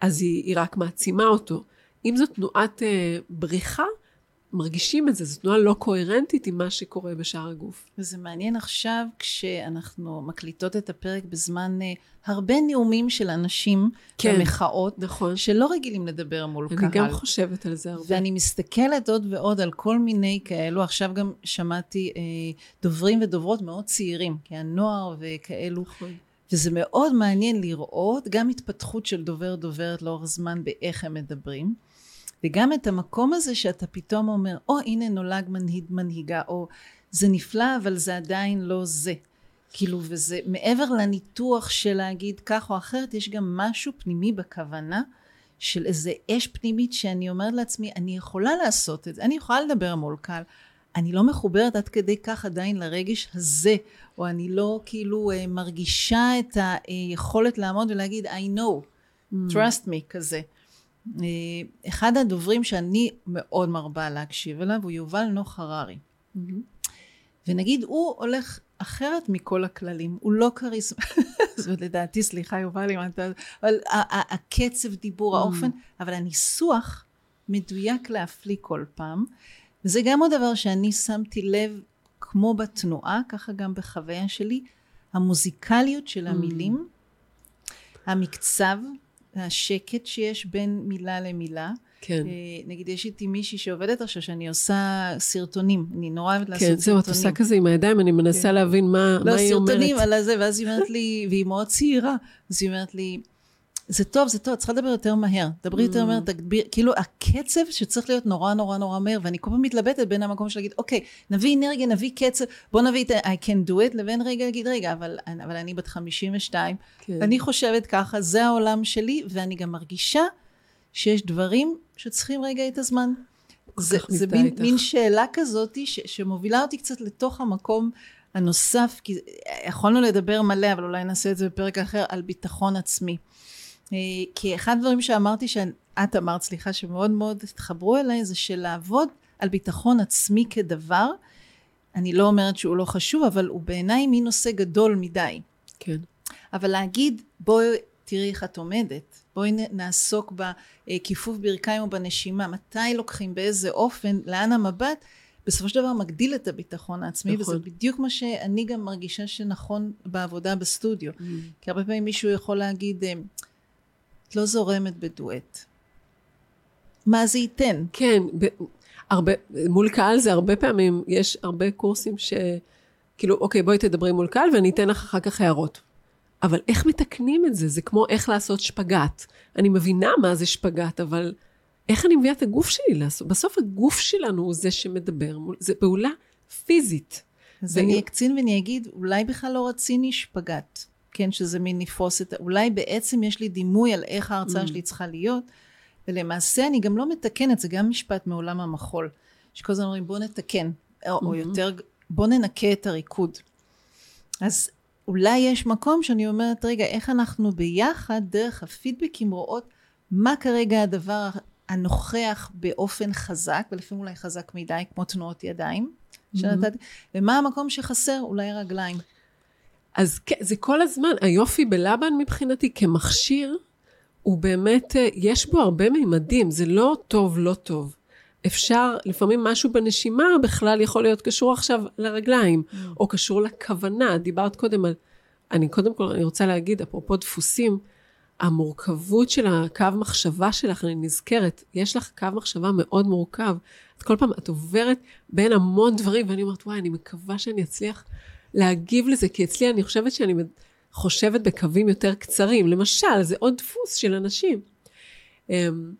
אז היא, היא רק מעצימה אותו. אם זו תנועת אה, בריחה, מרגישים את זה, זו תנועה לא קוהרנטית עם מה שקורה בשאר הגוף. וזה מעניין עכשיו כשאנחנו מקליטות את הפרק בזמן uh, הרבה נאומים של אנשים כן, במחאות, נכון. שלא רגילים לדבר מול אני קהל. גם חושבת על זה הרבה. ואני מסתכלת עוד ועוד על כל מיני כאלו, עכשיו גם שמעתי אה, דוברים ודוברות מאוד צעירים, כי הנוער וכאלו, נכון. וזה מאוד מעניין לראות גם התפתחות של דובר דוברת לאורך זמן באיך הם מדברים, וגם את המקום הזה שאתה פתאום אומר, או הנה נולד מנהיג מנהיגה, או זה נפלא אבל זה עדיין לא זה. כאילו, וזה מעבר לניתוח של להגיד כך או אחרת, יש גם משהו פנימי בכוונה של איזה אש פנימית שאני אומרת לעצמי, אני יכולה לעשות את זה, אני יכולה לדבר מול קהל, אני לא מחוברת עד כדי כך עדיין לרגש הזה, או אני לא כאילו אה, מרגישה את היכולת לעמוד ולהגיד I know, trust me כזה. אה, אחד הדוברים שאני מאוד מרבה להקשיב אליו הוא יובל נוח הררי. ונגיד הוא הולך אחרת מכל הכללים, הוא לא כריזמה, זאת לדעתי, סליחה יובל אם אתה, אבל הקצב דיבור, האופן, אבל הניסוח מדויק להפליא כל פעם, וזה גם עוד דבר שאני שמתי לב, כמו בתנועה, ככה גם בחוויה שלי, המוזיקליות של המילים, המקצב, השקט שיש בין מילה למילה. כן. אה, נגיד יש איתי מישהי שעובדת עכשיו שאני עושה סרטונים, אני נורא אוהבת לעשות כן, סרטונים. זהו, את עושה כזה עם הידיים, אני מנסה כן. להבין מה לא, מה היא אומרת. סרטונים על הזה, ואז היא אומרת לי, והיא מאוד צעירה, אז היא אומרת לי, זה טוב, זה טוב, את צריכה לדבר יותר מהר. דברי יותר Mm. מהר, תגביר, כאילו הקצב שצריך להיות נורא נורא נורא מהר, ואני כל פעם מתלבטת בין המקום של להגיד, אוקיי, נביא אנרגיה, נביא קצב, בוא נביא את ה- I can do it, לבין רגע להגיד, רגע, אבל, אבל אני בת 52, כן. אני חושבת ככה, זה העולם שלי, ואני גם מרגישה שיש דברים שצריכים רגע את הזמן. זה, זה מין, איתך. מין שאלה כזאת ש, שמובילה אותי קצת לתוך המקום הנוסף, כי יכולנו לדבר מלא, אבל אולי נעשה את זה בפרק אחר, על ביטחון עצמי. אה, כי אחד הדברים שאמרתי, שאת אמרת, סליחה, שמאוד מאוד התחברו אליי, זה שלעבוד על ביטחון עצמי כדבר, אני לא אומרת שהוא לא חשוב, אבל הוא בעיניי מין נושא גדול מדי. כן. אבל להגיד, בואי תראי איך את עומדת, בואי נעסוק בכיפוף ברכיים או בנשימה, מתי לוקחים, באיזה אופן, לאן המבט, בסופו של דבר מגדיל את הביטחון העצמי, נכון. וזה בדיוק מה שאני גם מרגישה שנכון בעבודה בסטודיו. Mm. כי הרבה פעמים מישהו יכול להגיד, "אה, את לא זורמת בדואט. מה זה ייתן? כן, ב- הרבה, מול קהל זה הרבה פעמים, יש הרבה קורסים ש... כאילו, אוקיי, בואי תדברי מול קהל ואני אתן לך אחר כך הערות. אבל איך מתקנים את זה? זה כמו איך לעשות שפגאט. אני מבינה מה זה שפגאט, אבל איך אני מביאה את הגוף שלי לעשות? בסוף הגוף שלנו הוא זה שמדבר, מול- זה פעולה פיזית. אז ואני- אני אקצין ואני אגיד, אולי בכלל לא רציני שפגאט. כן, שזה מין לפרוס את ה... אולי בעצם יש לי דימוי על איך ההרצאה Mm. שלי צריכה להיות, ולמעשה אני גם לא מתקנת, זה גם משפט מעולם המחול, שכל הזמן אומרים בוא נתקן, או, או. יותר, בוא ננקה את הריקוד. אז אולי יש מקום שאני אומרת, רגע, איך אנחנו ביחד, דרך הפידבקים, רואות מה כרגע הדבר הנוכח באופן חזק, ולפעמים אולי חזק מדי, כמו תנועות ידיים, שנתתי, ומה המקום שחסר, אולי רגליים. אז כן, זה כל הזמן, היופי בלבן מבחינתי כמכשיר, הוא באמת, אה, יש בו הרבה מימדים, זה לא טוב, לא טוב. אפשר, לפעמים משהו בנשימה בכלל יכול להיות קשור עכשיו לרגליים, או קשור לכוונה. דיברת קודם על, אני קודם כל, אני רוצה להגיד, אפרופו דפוסים, המורכבות של הקו מחשבה שלך, אני נזכרת, יש לך קו מחשבה מאוד מורכב. את כל פעם, את עוברת בין המון דברים, ואני אומרת, וואי, אני מקווה שאני אצליח להגיב לזה, כי אצלי אני חושבת שאני חושבת בקווים יותר קצרים. למשל, זה עוד דפוס של אנשים. אמ,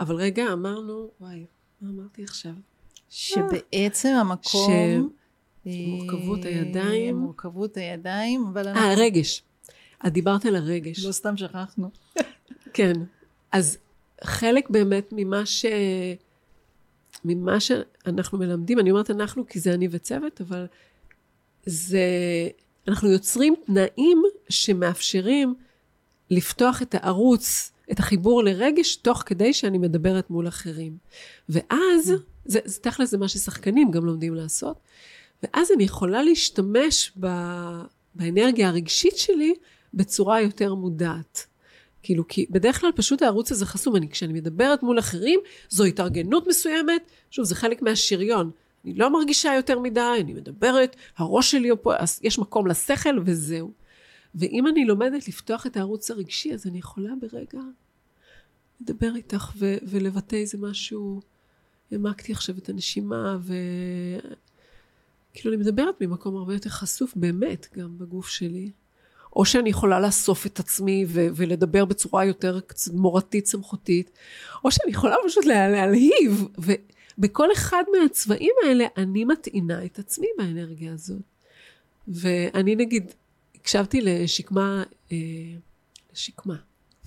אבל רגע, אמרנו, וואי, מה אמרתי עכשיו? שבעצם המקום... אה, מורכבות הידיים. מורכבות הידיים, אבל אה, אנחנו רגש. את דיברת על הרגש. לא סתם שכחנו. כן. אז חלק באמת ממה ש... ממה שאנחנו מלמדים, אני אומרת אנחנו כי זה אני וצוות, אבל זה... אנחנו יוצרים תנאים שמאפשרים לפתוח את הערוץ, את החיבור לרגש, תוך כדי שאני מדברת מול אחרים. ואז, זה, זה תכל'ס זה מה ששחקנים גם לומדים לעשות, ואז אני יכולה להשתמש ב, באנרגיה הרגשית שלי בצורה יותר מודעת. כאילו, כי בדרך כלל פשוט הערוץ הזה חסום. אני, כשאני מדברת מול אחרים, זו התארגנות מסוימת, שוב, זה חלק מהשריון. אני לא מרגישה יותר מדי, אני מדברת, הראש שלי פה, יש מקום לשכל וזהו. ואם אני לומדת לפתוח את הערוץ הרגשי, אז אני יכולה ברגע לדבר איתך ו- ולבטא איזה משהו. העמקתי עכשיו את הנשימה, וכאילו אני מדברת ממקום הרבה יותר חשוף, באמת, גם בגוף שלי. או שאני יכולה לאסוף את עצמי ו- ולדבר בצורה יותר מורתית, סמכותית, או שאני יכולה פשוט לה- להלהיב. ובכל אחד מהצבעים האלה אני מטעינה את עצמי באנרגיה הזאת. ואני נגיד, הקשבתי לשקמה, אה, לשקמה,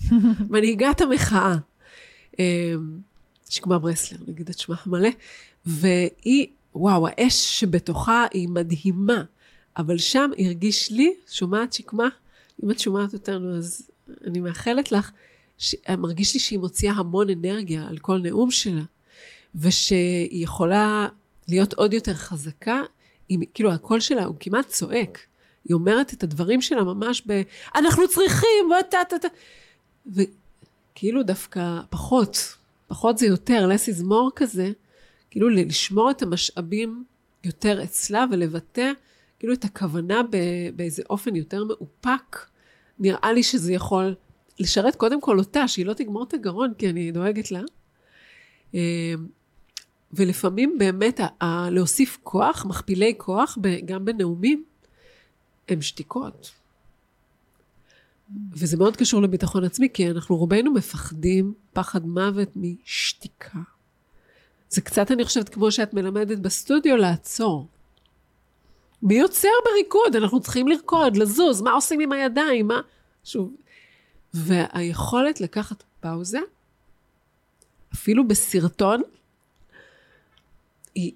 מנהיגת המחאה, אה, שקמה ברסלר, נגיד את שמה המלא, והיא, וואו, האש שבתוכה היא מדהימה, אבל שם הרגיש לי, שומעת שקמה? אם את שומעת אותנו, אז אני מאחלת לך, ש... מרגיש לי שהיא מוציאה המון אנרגיה על כל נאום שלה, ושהיא יכולה להיות עוד יותר חזקה, עם, כאילו הקול שלה הוא כמעט צועק. היא אומרת את הדברים שלה ממש ב... אנחנו צריכים, וטה טה טה. וכאילו דווקא פחות, פחות זה יותר, less is more כזה, כאילו לשמור את המשאבים יותר אצלה ולבטא כאילו את הכוונה באיזה אופן יותר מאופק, נראה לי שזה יכול לשרת קודם כל אותה, שהיא לא תגמור את הגרון, כי אני דואגת לה. ולפעמים באמת להוסיף כוח, מכפילי כוח, גם בנאומים, הם שתיקות. וזה מאוד קשור לביטחון עצמי, כי אנחנו רובנו מפחדים פחד מוות משתיקה. זה קצת, אני חושבת, כמו שאת מלמדת בסטודיו, לעצור. מי יוצר בריקוד? אנחנו צריכים לרקוד, לזוז, מה עושים עם הידיים? מה... שוב. והיכולת לקחת פאוזה, אפילו בסרטון, היא,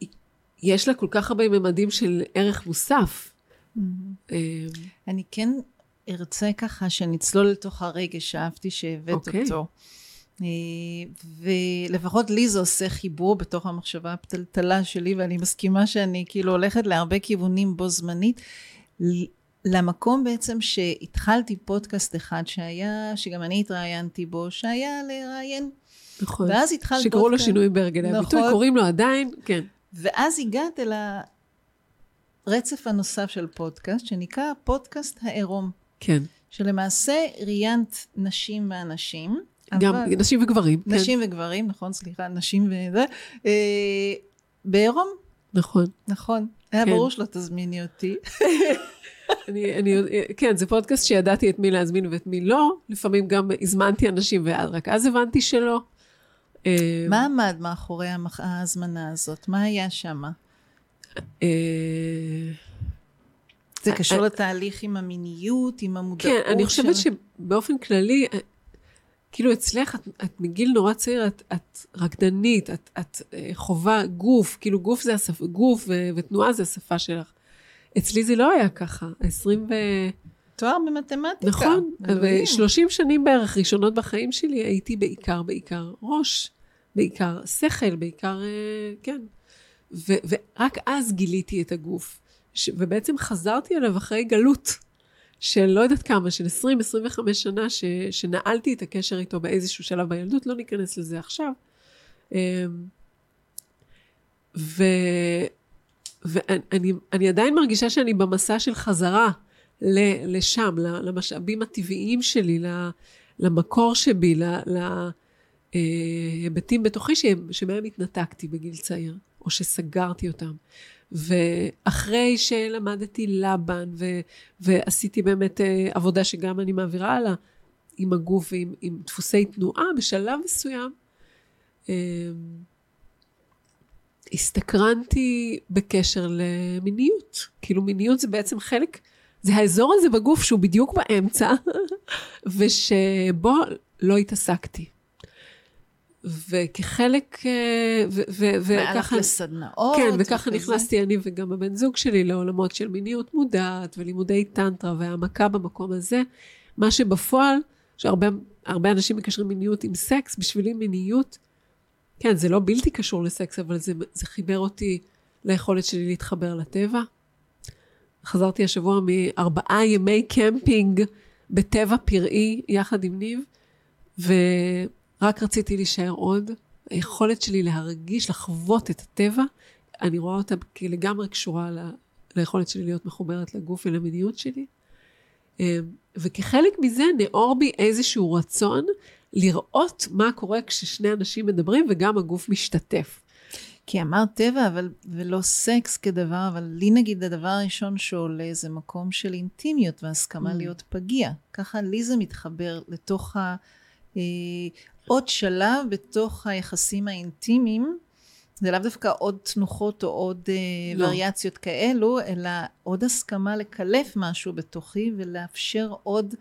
היא, יש לה כל כך הרבה ממדים של ערך מוסף. Mm-hmm. אני כן ארצה ככה שנצלול לתוך הרגש שאהבתי שהבאת. אוקיי. אותו. אה, ולפחות לי זה עושה חיבור בתוך המחשבה הפתלתלה שלי, ואני מסכימה שאני כאילו הולכת להרבה כיוונים בו זמנית. למקום בעצם שהתחלתי פודקאסט אחד שהיה, שגם אני התראיינתי בו, שהיה לראיין. נכון. ואז התחלת פודקאסט. שקראו לו שינוי בהרגלי נכון. הביטוי, קוראים לו עדיין, כן. ואז הגעת אל הרצף הנוסף של פודקאסט, שנקרא פודקאסט העירום. כן. שלמעשה ראיינת נשים ואנשים. גם אבל... נשים וגברים. כן. נשים כן. וגברים, נכון, סליחה, נשים וזה. אה, בעירום. נכון. נכון. היה כן. ברור שלא תזמיני אותי. אני, אני, כן, זה פודקאסט שידעתי את מי להזמין ואת מי לא. לפעמים גם הזמנתי אנשים, ורק אז הבנתי שלא. אה, מה עמד מאחורי ההזמנה הזאת? מה היה שם? אה, זה קשור לתהליך עם המיניות, עם המודעות כן, אני חושבת שבאופן כללי, אה, כאילו אצלך, את, את מגיל נורא צעיר, את, את רקדנית, את, את חובה גוף, כאילו גוף זה השפה, גוף ו, ותנועה זה השפה שלך. אצלי זה לא היה ככה, 20 ו... תואר במתמטיקה. נכון, ו-30 שנים בערך ראשונות בחיים שלי הייתי בעיקר, בעיקר ראש, בעיקר שכל, בעיקר, כן. ו- ורק אז גיליתי את הגוף. ש- ובעצם חזרתי אליו אחרי גלות של לא יודעת כמה, של 20-25 שנה, ש- שנעלתי את הקשר איתו באיזשהו שלב בילדות, לא ניכנס לזה עכשיו. אמ, ו- ואני אני עדיין מרגישה שאני במסע של חזרה ל- לשם, למשאבים הטבעיים שלי, למקור שבי, להיבטים בתוכי שמהם התנתקתי בגיל צעיר, או שסגרתי אותם. ואחרי שלמדתי לבן, ו- ועשיתי באמת אה, עבודה שגם אני מעבירה הלאה, עם הגוף ועם עם דפוסי תנועה, בשלב מסוים, אה, הסתקרנתי בקשר למיניות. כאילו מיניות זה בעצם חלק, זה האזור הזה בגוף שהוא בדיוק באמצע, ושבו לא התעסקתי. וכחלק, אה, וככה... והלך לסדנאות. כן, וככה נכנסתי אני וגם הבן זוג שלי לעולמות של מיניות מודעת ולימודי טנטרה והעמקה במקום הזה. מה שבפועל, שהרבה אנשים מקשרים מיניות עם סקס, בשבילי מיניות, כן, זה לא בלתי קשור לסקס, אבל זה, זה חיבר אותי ליכולת שלי להתחבר לטבע. חזרתי השבוע מארבעה ימי קמפינג בטבע פראי יחד עם ניב, ורק רציתי להישאר עוד. היכולת שלי להרגיש, לחוות את הטבע, אני רואה אותה כלגמרי קשורה ל, ליכולת שלי להיות מחוברת לגוף ולמיניות שלי. אה, וכחלק מזה נאור בי איזשהו רצון לראות מה קורה כששני אנשים מדברים וגם הגוף משתתף. כי אמרת טבע, אבל, ולא סקס כדבר, אבל לי נגיד הדבר הראשון שעולה זה מקום של אינטימיות והסכמה mm. להיות פגיע. ככה לי זה מתחבר לתוך ה... אה, עוד שלב בתוך היחסים האינטימיים. זה לאו דווקא עוד תנוחות או עוד אה, לא. וריאציות כאלו, אלא עוד הסכמה לקלף משהו בתוכי ולאפשר עוד,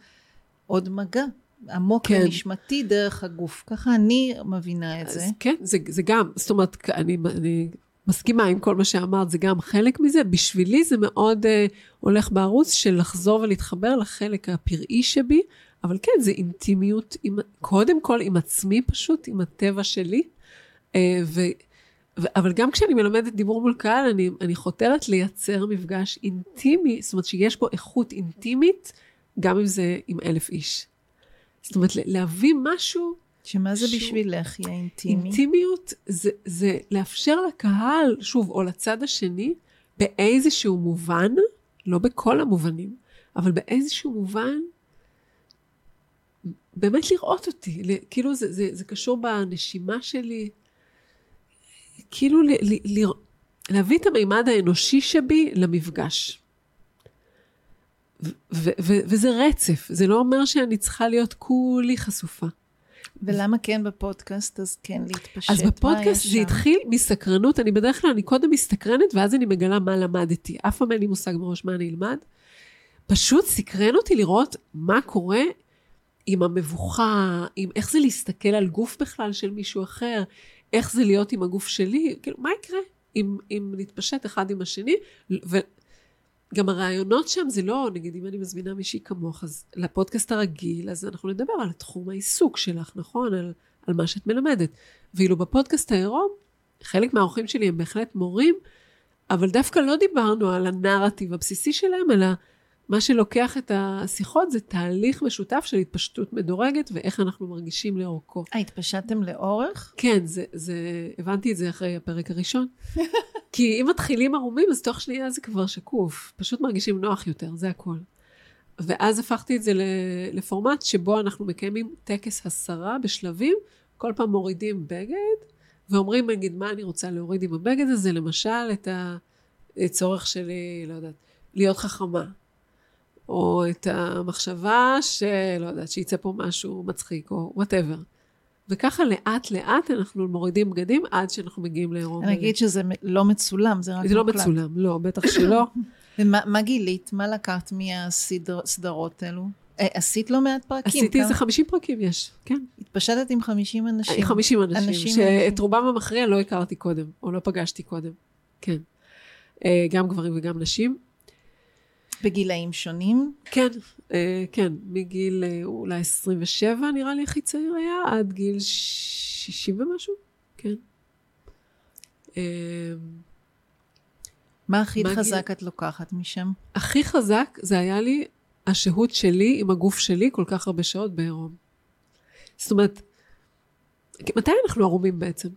עוד מגע. עמוק כן. ונשמתי דרך הגוף. ככה אני מבינה את זה. כן, זה, זה גם, זאת אומרת, אני, אני מסכימה עם כל מה שאמרת, זה גם חלק מזה. בשבילי זה מאוד uh, הולך בערוץ של לחזור ולהתחבר לחלק הפראי שבי, אבל כן, זה אינטימיות, עם, קודם כל עם עצמי פשוט, עם הטבע שלי. Uh, ו, ו, אבל גם כשאני מלמדת דיבור מול קהל, אני, אני חותרת לייצר מפגש אינטימי, זאת אומרת שיש בו איכות אינטימית, גם אם זה עם אלף איש. זאת אומרת, להביא משהו... שמה זה בשבילך יהיה אינטימי? אינטימיות זה, זה לאפשר לקהל, שוב, או לצד השני, באיזשהו מובן, לא בכל המובנים, אבל באיזשהו מובן, באמת לראות אותי. כאילו זה, זה, זה קשור בנשימה שלי. כאילו ל, ל, ל, להביא את המימד האנושי שבי למפגש. וזה רצף, זה לא אומר שאני צריכה להיות כולי חשופה. ולמה כן בפודקאסט, אז כן להתפשט? אז בפודקאסט זה התחיל מסקרנות, אני בדרך כלל, אני קודם מסתקרנת, ואז אני מגלה מה למדתי. אף פעם אין לי מושג מראש מה אני אלמד. פשוט סקרן אותי לראות מה קורה עם המבוכה, עם איך זה להסתכל על גוף בכלל של מישהו אחר, איך זה להיות עם הגוף שלי, כאילו, מה יקרה אם, אם נתפשט אחד עם השני, ו, גם הרעיונות שם זה לא, נגיד, אם אני מזמינה מישהי כמוך, אז לפודקאסט הרגיל, אז אנחנו נדבר על תחום העיסוק שלך, נכון? על, על מה שאת מלמדת. ואילו בפודקאסט העירום, חלק מהאורחים שלי הם בהחלט מורים, אבל דווקא לא דיברנו על הנרטיב הבסיסי שלהם, אלא מה שלוקח את השיחות זה תהליך משותף של התפשטות מדורגת ואיך אנחנו מרגישים לאורכו. אה, התפשטתם לאורך? כן, זה, זה, הבנתי את זה אחרי הפרק הראשון. כי אם מתחילים ערומים, אז תוך שנייה זה כבר שקוף. פשוט מרגישים נוח יותר, זה הכל. ואז הפכתי את זה לפורמט שבו אנחנו מקיימים טקס הסרה בשלבים, כל פעם מורידים בגד, ואומרים, נגיד, מה אני רוצה להוריד עם הבגד הזה, למשל, את הצורך שלי, לא יודעת, להיות חכמה. או את המחשבה שלא יודעת, שיצא פה משהו מצחיק, או whatever. וככה לאט לאט אנחנו מורידים בגדים עד שאנחנו מגיעים לעירום. אני אגיד שזה לא מצולם, זה רק זה לא מצולם, לא, בטח שלא. ומה גילית? מה לקחת מהסדרות האלו? אה, עשית לא מעט פרקים. עשיתי איזה 50 פרקים, יש, כן. התפשטת עם 50 אנשים. 50 אנשים, אנשים שאת רובם המכריע לא הכרתי קודם, או לא פגשתי קודם, כן. אה, גם גברים וגם נשים. בגילאים שונים? כן, אה, כן, מגיל אה, אולי 27 נראה לי הכי צעיר היה, עד גיל 60 ומשהו, כן. אה, מה הכי חזק גיל... את לוקחת משם? הכי חזק זה היה לי השהות שלי עם הגוף שלי כל כך הרבה שעות בעירום. זאת אומרת, מתי אנחנו ערומים בעצם?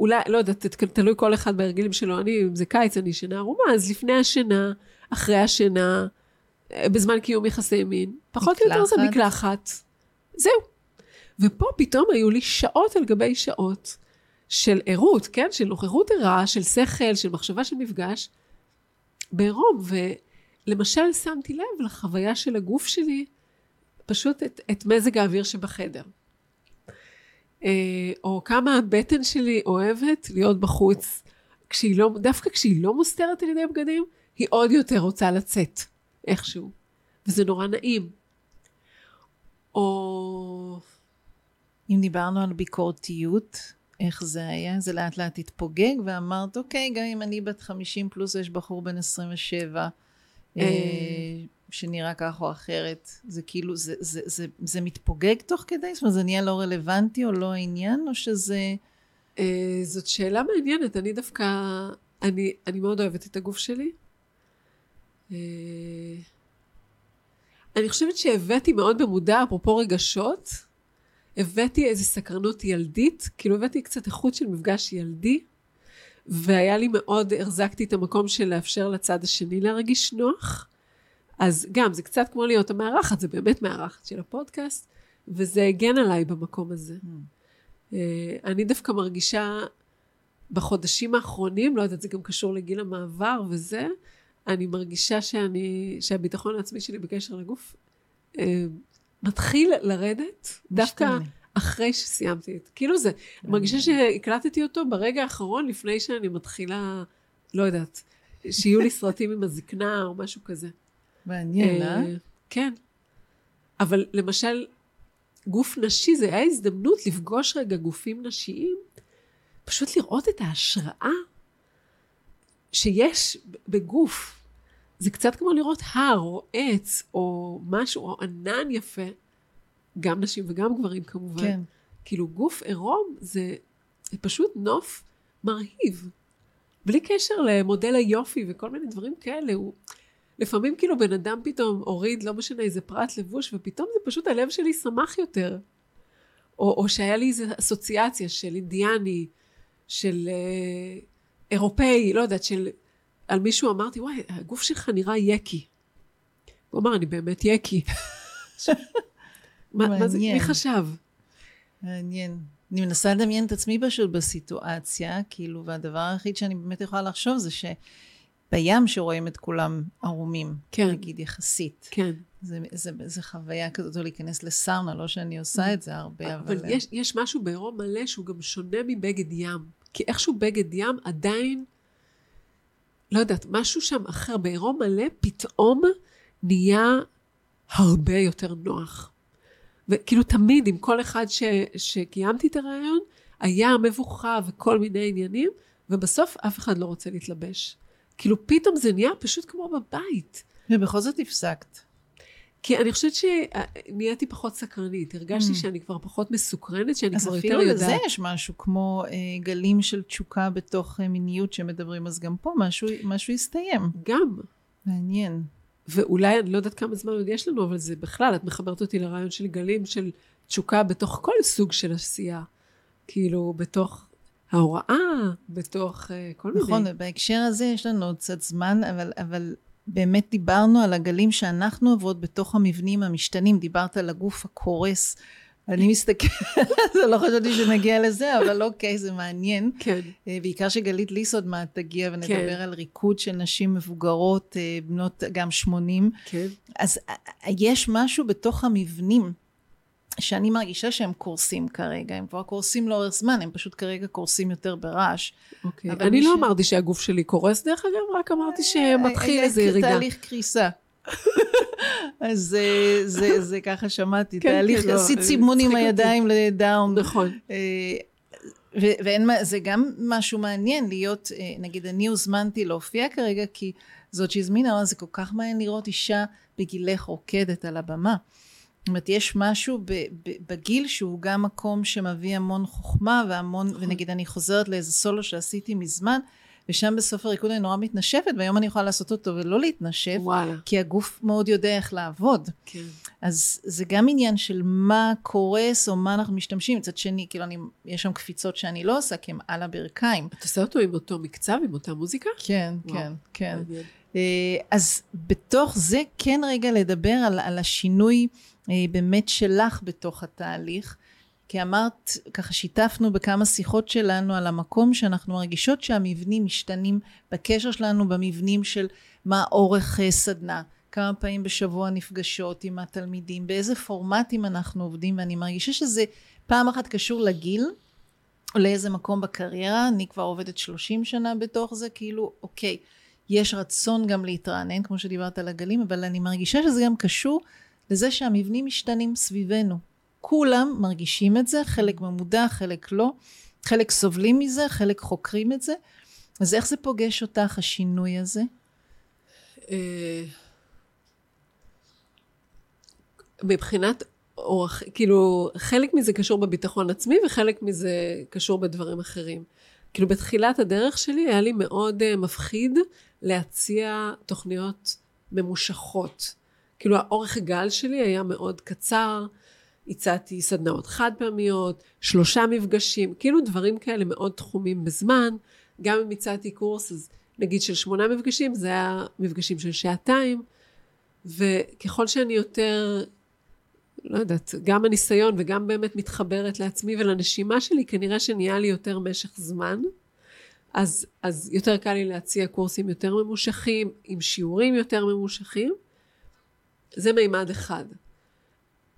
אולי, לא יודעת, תלוי כל אחד בהרגלים שלו. אני, אם זה קיץ, אני ישנה ערומה, אז לפני השינה, אחרי השינה, אה, בזמן קיום יחסי מין, פחות או יותר זה מקלחת. זהו. ופה פתאום היו לי שעות על גבי שעות של ערות, כן? של נוכחות ערה, של שכל, של מחשבה של מפגש, בעירום. ולמשל, שמתי לב לחוויה של הגוף שלי, פשוט את, את מזג האוויר שבחדר. אה, או כמה הבטן שלי אוהבת להיות בחוץ, כשהיא לא, דווקא כשהיא לא מוסתרת על ידי בגדים, היא עוד יותר רוצה לצאת, איכשהו. וזה נורא נעים. או... אם דיברנו על ביקורתיות, איך זה היה? זה לאט לאט התפוגג, ואמרת, אוקיי, גם אם אני בת 50 פלוס, יש בחור בן 27, אה, שנראה כך או אחרת, זה כאילו, זה, זה, זה, זה מתפוגג תוך כדי? זאת אומרת, זה נהיה לא רלוונטי או לא העניין, או שזה... אה, זאת שאלה מעניינת, אני דווקא, אני, אני מאוד אוהבת את הגוף שלי. אה, אני חושבת שהבאתי מאוד במודע, אפרופו רגשות, הבאתי איזו סקרנות ילדית, כאילו הבאתי קצת איכות של מפגש ילדי, והיה לי מאוד, החזקתי את המקום של לאפשר לצד השני להרגיש נוח. אז גם, זה קצת כמו להיות המארחת, זה באמת מארחת של הפודקאסט, וזה הגן עליי במקום הזה. Mm. אני דווקא מרגישה בחודשים האחרונים, לא יודעת, זה גם קשור לגיל המעבר וזה, אני מרגישה שאני, שהביטחון העצמי שלי בקשר לגוף אה, מתחיל לרדת, דווקא אחרי שסיימתי את, כאילו זה, אני מרגישה שהקלטתי אותו ברגע האחרון לפני שאני מתחילה, לא יודעת, שיהיו לי סרטים עם הזקנה או משהו כזה. מעניין, אה? כן. אבל למשל, גוף נשי, זה היה הזדמנות לפגוש רגע גופים נשיים, פשוט לראות את ההשראה שיש בגוף. זה קצת כמו לראות הר או עץ או משהו, או ענן יפה, גם נשים וגם גברים כמובן. כן. כאילו גוף עירום זה, זה פשוט נוף מרהיב. בלי קשר למודל היופי וכל מיני דברים כאלה, הוא... לפעמים כאילו בן אדם פתאום הוריד, לא משנה, איזה פרט לבוש, ופתאום זה פשוט הלב שלי שמח יותר. או, או שהיה לי איזו אסוציאציה של אינדיאני, של אה, אירופאי, לא יודעת, של... על מישהו אמרתי, וואי, הגוף שלך נראה יקי. הוא אמר, אני באמת יקי. מה, מה זה, מי חשב? מעניין. אני מנסה לדמיין את עצמי פשוט בסיטואציה, כאילו, והדבר היחיד שאני באמת יכולה לחשוב זה שבים שרואים את כולם ערומים, כן. נגיד יחסית. כן. זה, זה, זה חוויה כזאת, או להיכנס לסאונה, לא שאני עושה את זה הרבה, אבל... אבל יש, יש משהו בעירום מלא שהוא גם שונה מבגד ים. כי איכשהו בגד ים עדיין, לא יודעת, משהו שם אחר, בעירום מלא, פתאום נהיה הרבה יותר נוח. וכאילו תמיד, עם כל אחד ש, שקיימתי את הרעיון, היה מבוכה וכל מיני עניינים, ובסוף אף אחד לא רוצה להתלבש. כאילו פתאום זה נהיה פשוט כמו בבית. ובכל זאת הפסקת. כי אני חושבת שנהייתי פחות סקרנית, הרגשתי mm. שאני כבר פחות מסוקרנת, שאני כבר יותר יודעת. אז אפילו לזה יש משהו, כמו אה, גלים של תשוקה בתוך אה, מיניות שמדברים, אז גם פה משהו, משהו יסתיים. גם. מעניין. ואולי, אני לא יודעת כמה זמן עוד יש לנו, אבל זה בכלל, את מחברת אותי לרעיון של גלים של תשוקה בתוך כל סוג של עשייה. כאילו, בתוך ההוראה, בתוך uh, כל נכון, מיני. נכון, ובהקשר הזה יש לנו עוד קצת זמן, אבל, אבל באמת דיברנו על הגלים שאנחנו עוברות בתוך המבנים המשתנים, דיברת על הגוף הקורס. אני מסתכלת, לא חשבתי שנגיע לזה, אבל אוקיי, זה מעניין. כן. אה, בעיקר שגלית ליס עוד מעט תגיע ונדבר כן. על ריקוד של נשים מבוגרות, אה, בנות גם 80. כן. אז יש משהו בתוך המבנים שאני מרגישה שהם קורסים כרגע, הם כבר קורסים לאורך זמן, הם פשוט כרגע קורסים יותר ברעש. אוקיי, אני לא ש... אמרתי שהגוף שלי קורס, דרך אגב, רק אמרתי שמתחיל איזה ירידה. תהליך קריסה. אז זה, זה, זה ככה שמעתי, כן, תהליך, כן, עשית לא, סימון עם הידיים לדאון. נכון. ואין מה, זה גם משהו מעניין להיות, נגיד אני הוזמנתי להופיע כרגע, כי זאת שהזמינה, זה כל כך מעניין לראות אישה בגילך רוקדת על הבמה. זאת אומרת, יש משהו בגיל שהוא גם מקום שמביא המון חוכמה והמון, נכון. ונגיד אני חוזרת לאיזה סולו שעשיתי מזמן, ושם בסוף הריקוד אני נורא מתנשפת, והיום אני יכולה לעשות אותו ולא להתנשף, וואלה. כי הגוף מאוד יודע איך לעבוד. כן. אז זה גם עניין של מה קורס או מה אנחנו משתמשים. מצד שני, כאילו, אני, יש שם קפיצות שאני לא עושה, כי הם על הברכיים. את עושה אותו עם אותו מקצב, עם אותה מוזיקה? כן, וואו. כן, כן. אה, אז בתוך זה כן רגע לדבר על, על השינוי באמת שלך בתוך התהליך. כי אמרת, ככה שיתפנו בכמה שיחות שלנו על המקום שאנחנו מרגישות שהמבנים משתנים בקשר שלנו במבנים של מה אורך אה, סדנה, כמה פעמים בשבוע נפגשות עם התלמידים, באיזה פורמטים אנחנו עובדים, ואני מרגישה שזה פעם אחת קשור לגיל, או לאיזה מקום בקריירה, אני כבר עובדת 30 שנה בתוך זה, כאילו, אוקיי, יש רצון גם להתרענן, כמו שדיברת על הגלים, אבל אני מרגישה שזה גם קשור לזה שהמבנים משתנים סביבנו. כולם מרגישים את זה, חלק ממודע, חלק לא, חלק סובלים מזה, חלק חוקרים את זה. אז איך זה פוגש אותך, השינוי הזה? אה, מבחינת אורח, כאילו, חלק מזה קשור בביטחון עצמי וחלק מזה קשור בדברים אחרים. כאילו, בתחילת הדרך שלי היה לי מאוד uh, מפחיד להציע תוכניות ממושכות. כאילו האורך גל שלי היה מאוד קצר, הצעתי סדנאות חד פעמיות, שלושה מפגשים, כאילו דברים כאלה מאוד תחומים בזמן. גם אם הצעתי קורס, אז נגיד של שמונה מפגשים, זה היה מפגשים של שעתיים, וככל שאני יותר, לא יודעת, גם הניסיון וגם באמת מתחברת לעצמי ולנשימה שלי, כנראה שנהיה לי יותר משך זמן. אז, אז יותר קל לי להציע קורסים יותר ממושכים, עם שיעורים יותר ממושכים. זה מימד אחד.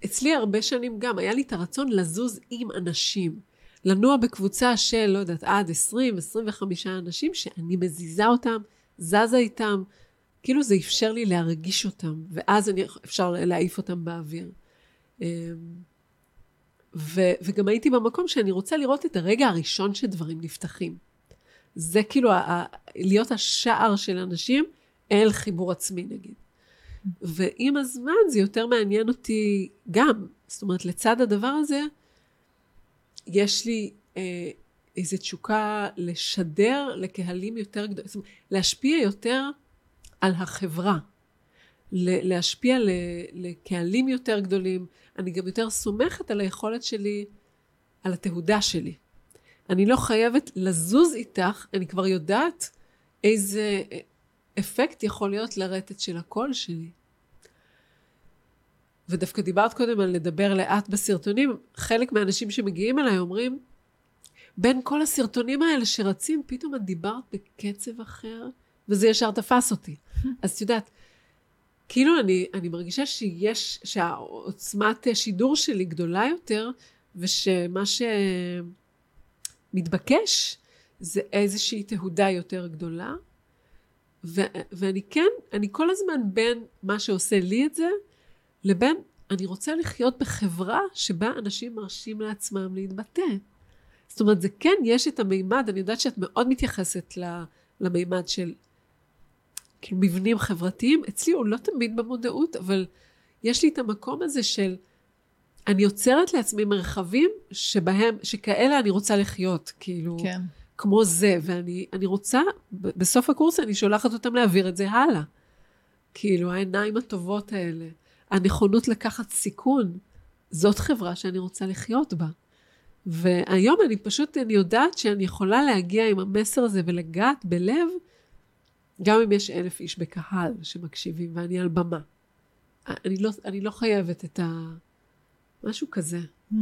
אצלי הרבה שנים גם היה לי את הרצון לזוז עם אנשים. לנוע בקבוצה של, לא יודעת, עד 20, 25 אנשים, שאני מזיזה אותם, זזה איתם, כאילו זה אפשר לי להרגיש אותם, ואז אני, אפשר להעיף אותם באוויר. אמ, ו, וגם הייתי במקום שאני רוצה לראות את הרגע הראשון שדברים נפתחים. זה כאילו ה, להיות השער של אנשים אל חיבור עצמי נגיד. ועם הזמן זה יותר מעניין אותי גם, זאת אומרת לצד הדבר הזה, יש לי אה, איזו תשוקה לשדר לקהלים יותר גדולים, זאת אומרת להשפיע יותר על החברה, להשפיע לקהלים יותר גדולים, אני גם יותר סומכת על היכולת שלי, על התהודה שלי. אני לא חייבת לזוז איתך, אני כבר יודעת איזה אפקט יכול להיות לרטט של הקול שלי. ודווקא דיברת קודם על לדבר לאט בסרטונים, חלק מהאנשים שמגיעים אליי אומרים, בין כל הסרטונים האלה שרצים, פתאום את דיברת בקצב אחר, וזה ישר תפס אותי. אז את יודעת, כאילו אני, אני מרגישה שיש, שהעוצמת שידור שלי גדולה יותר, ושמה שמתבקש זה איזושהי תהודה יותר גדולה. ו- ואני כן, אני כל הזמן בין מה שעושה לי את זה, לבין אני רוצה לחיות בחברה שבה אנשים מרשים לעצמם להתבטא. זאת אומרת, זה כן, יש את המימד, אני יודעת שאת מאוד מתייחסת למימד של כאילו מבנים חברתיים, אצלי הוא לא תמיד במודעות, אבל יש לי את המקום הזה של אני יוצרת לעצמי מרחבים שבהם, שכאלה אני רוצה לחיות, כאילו, כן. כמו זה, ואני רוצה, בסוף הקורס אני שולחת אותם להעביר את זה הלאה. כאילו, העיניים הטובות האלה. הנכונות לקחת סיכון, זאת חברה שאני רוצה לחיות בה. והיום אני פשוט, אני יודעת שאני יכולה להגיע עם המסר הזה ולגעת בלב, גם אם יש אלף איש בקהל שמקשיבים ואני על במה. אני לא, אני לא חייבת את ה... משהו כזה. Mm,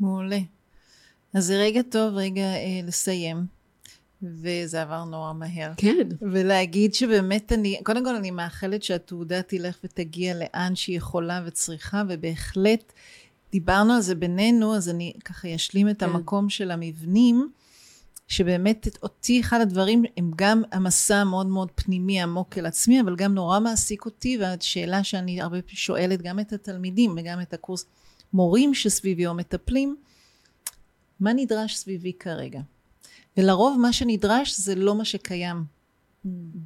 מעולה. אז זה רגע טוב רגע אה, לסיים. וזה עבר נורא מהר. כן. ולהגיד שבאמת אני, קודם כל אני מאחלת שהתעודה תלך ותגיע לאן שהיא יכולה וצריכה, ובהחלט דיברנו על זה בינינו, אז אני ככה אשלים את כן. המקום של המבנים, שבאמת אותי אחד הדברים הם גם המסע המאוד מאוד פנימי עמוק אל עצמי, אבל גם נורא מעסיק אותי, והשאלה שאני הרבה שואלת גם את התלמידים וגם את הקורס מורים שסביבי או מטפלים, מה נדרש סביבי כרגע? ולרוב מה שנדרש זה לא מה שקיים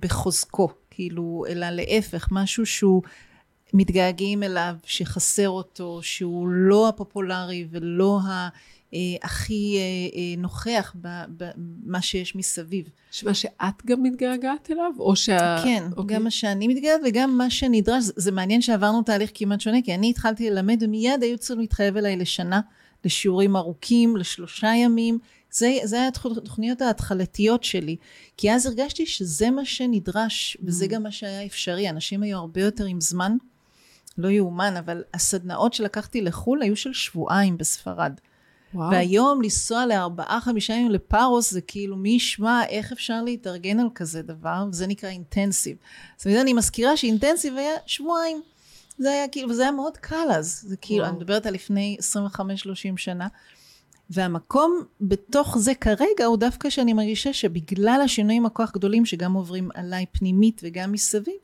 בחוזקו, כאילו, אלא להפך, משהו שהוא מתגעגעים אליו, שחסר אותו, שהוא לא הפופולרי ולא ה... אה, הכי אה, אה, נוכח במה שיש מסביב. מה שאת גם מתגעגעת אליו? או שה... כן, okay. אוקיי. גם מה שאני מתגעגעת וגם מה שנדרש. זה, זה מעניין שעברנו תהליך כמעט שונה, כי אני התחלתי ללמד ומיד היו צריכים להתחייב אליי לשנה, לשיעורים ארוכים, לשלושה ימים. זה, זה היה התוכניות ההתחלתיות שלי, כי אז הרגשתי שזה מה שנדרש, וזה mm. גם מה שהיה אפשרי. אנשים היו הרבה יותר עם זמן, לא יאומן, אבל הסדנאות שלקחתי לחו"ל היו של שבועיים בספרד. וואו. והיום לנסוע לארבעה חמישה ימים לפארוס זה כאילו מי ישמע איך אפשר להתארגן על כזה דבר וזה נקרא אינטנסיב. זאת אומרת אני מזכירה שאינטנסיב היה שבועיים. זה היה כאילו וזה היה מאוד קל אז זה כאילו וואו. אני מדברת על לפני 25-30 שנה והמקום בתוך זה כרגע הוא דווקא שאני מרגישה שבגלל השינויים הכוח גדולים שגם עוברים עליי פנימית וגם מסביב,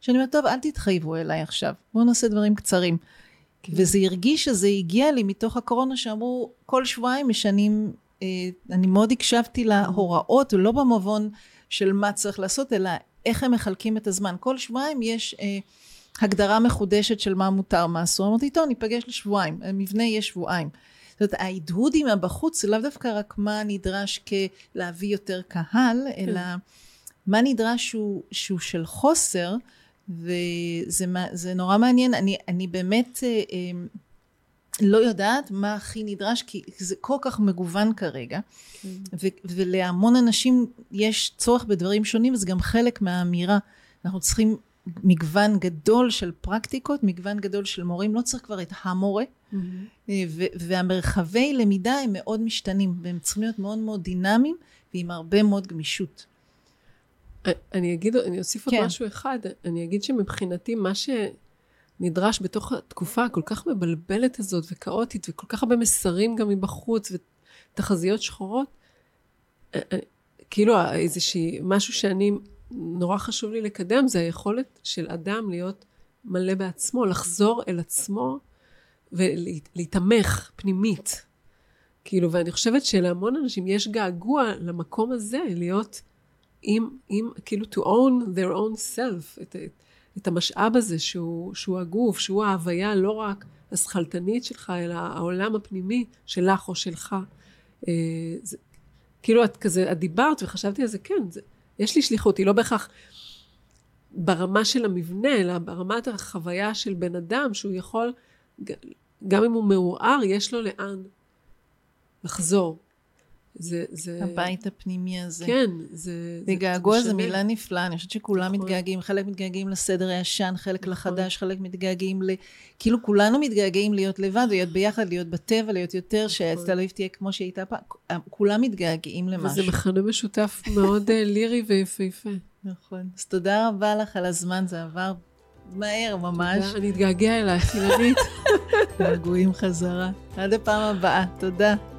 שאני אומרת, טוב, אל תתחייבו אליי עכשיו, בואו נעשה דברים קצרים. כן. וזה הרגיש שזה הגיע לי מתוך הקורונה שאמרו, כל שבועיים משנים, אה, אני מאוד הקשבתי להוראות, ולא במובן של מה צריך לעשות, אלא איך הם מחלקים את הזמן. כל שבועיים יש אה, הגדרה מחודשת של מה מותר, מה אסור. אמרתי, טוב, ניפגש לשבועיים, המבנה יהיה שבועיים. זאת אומרת, ההדהוד עם הבחוץ זה לאו דווקא רק מה נדרש כלהביא יותר קהל, כן. אלא מה נדרש שהוא, שהוא של חוסר, וזה זה נורא מעניין. אני, אני באמת אה, אה, לא יודעת מה הכי נדרש, כי זה כל כך מגוון כרגע, כן. ו, ולהמון אנשים יש צורך בדברים שונים, וזה גם חלק מהאמירה. אנחנו צריכים מגוון גדול של פרקטיקות, מגוון גדול של מורים, לא צריך כבר את המורה, mm-hmm. והמרחבי למידה הם מאוד משתנים, והם צריכים להיות מאוד מאוד דינמיים, ועם הרבה מאוד גמישות. אני אגיד, אני אוסיף עוד כן. משהו אחד, אני אגיד שמבחינתי מה שנדרש בתוך התקופה הכל כך מבלבלת הזאת וכאוטית, וכל כך הרבה מסרים גם מבחוץ, ותחזיות שחורות, כאילו איזושהי, משהו שאני נורא חשוב לי לקדם זה היכולת של אדם להיות מלא בעצמו, לחזור אל עצמו ולהיתמך פנימית. כאילו, ואני חושבת שלהמון אנשים יש געגוע למקום הזה, להיות עם, עם, כאילו, to own their own self, את, את, את המשאב הזה שהוא, שהוא הגוף, שהוא ההוויה לא רק השכלתנית שלך, אלא העולם הפנימי שלך או שלך. אה, זה, כאילו, את כזה, את דיברת וחשבתי על זה, כן, זה, יש לי שליחות, היא לא בהכרח ברמה של המבנה, אלא ברמת החוויה של בן אדם, שהוא יכול, גם אם הוא מעורער, יש לו לאן לחזור. זה, זה... הבית הפנימי הזה. כן, זה... וגעגוע זה, זה מילה נפלאה, אני חושבת שכולם נכון. מתגעגעים, חלק מתגעגעים לסדר הישן, חלק נכון. לחדש, חלק מתגעגעים ל... כאילו כולנו מתגעגעים להיות לבד, להיות ביחד, להיות בטבע, להיות יותר, נכון. שהתל אביב תהיה כמו שהיא הייתה פעם, כולם מתגעגעים למשהו. וזה מכנה משותף מאוד אה, לירי ויפהפה. נכון. אז תודה רבה לך על הזמן, זה עבר מהר ממש. תודה, אני אתגעגע אלייך, אילנית. געגועים חזרה. עד הפעם הבאה, תודה.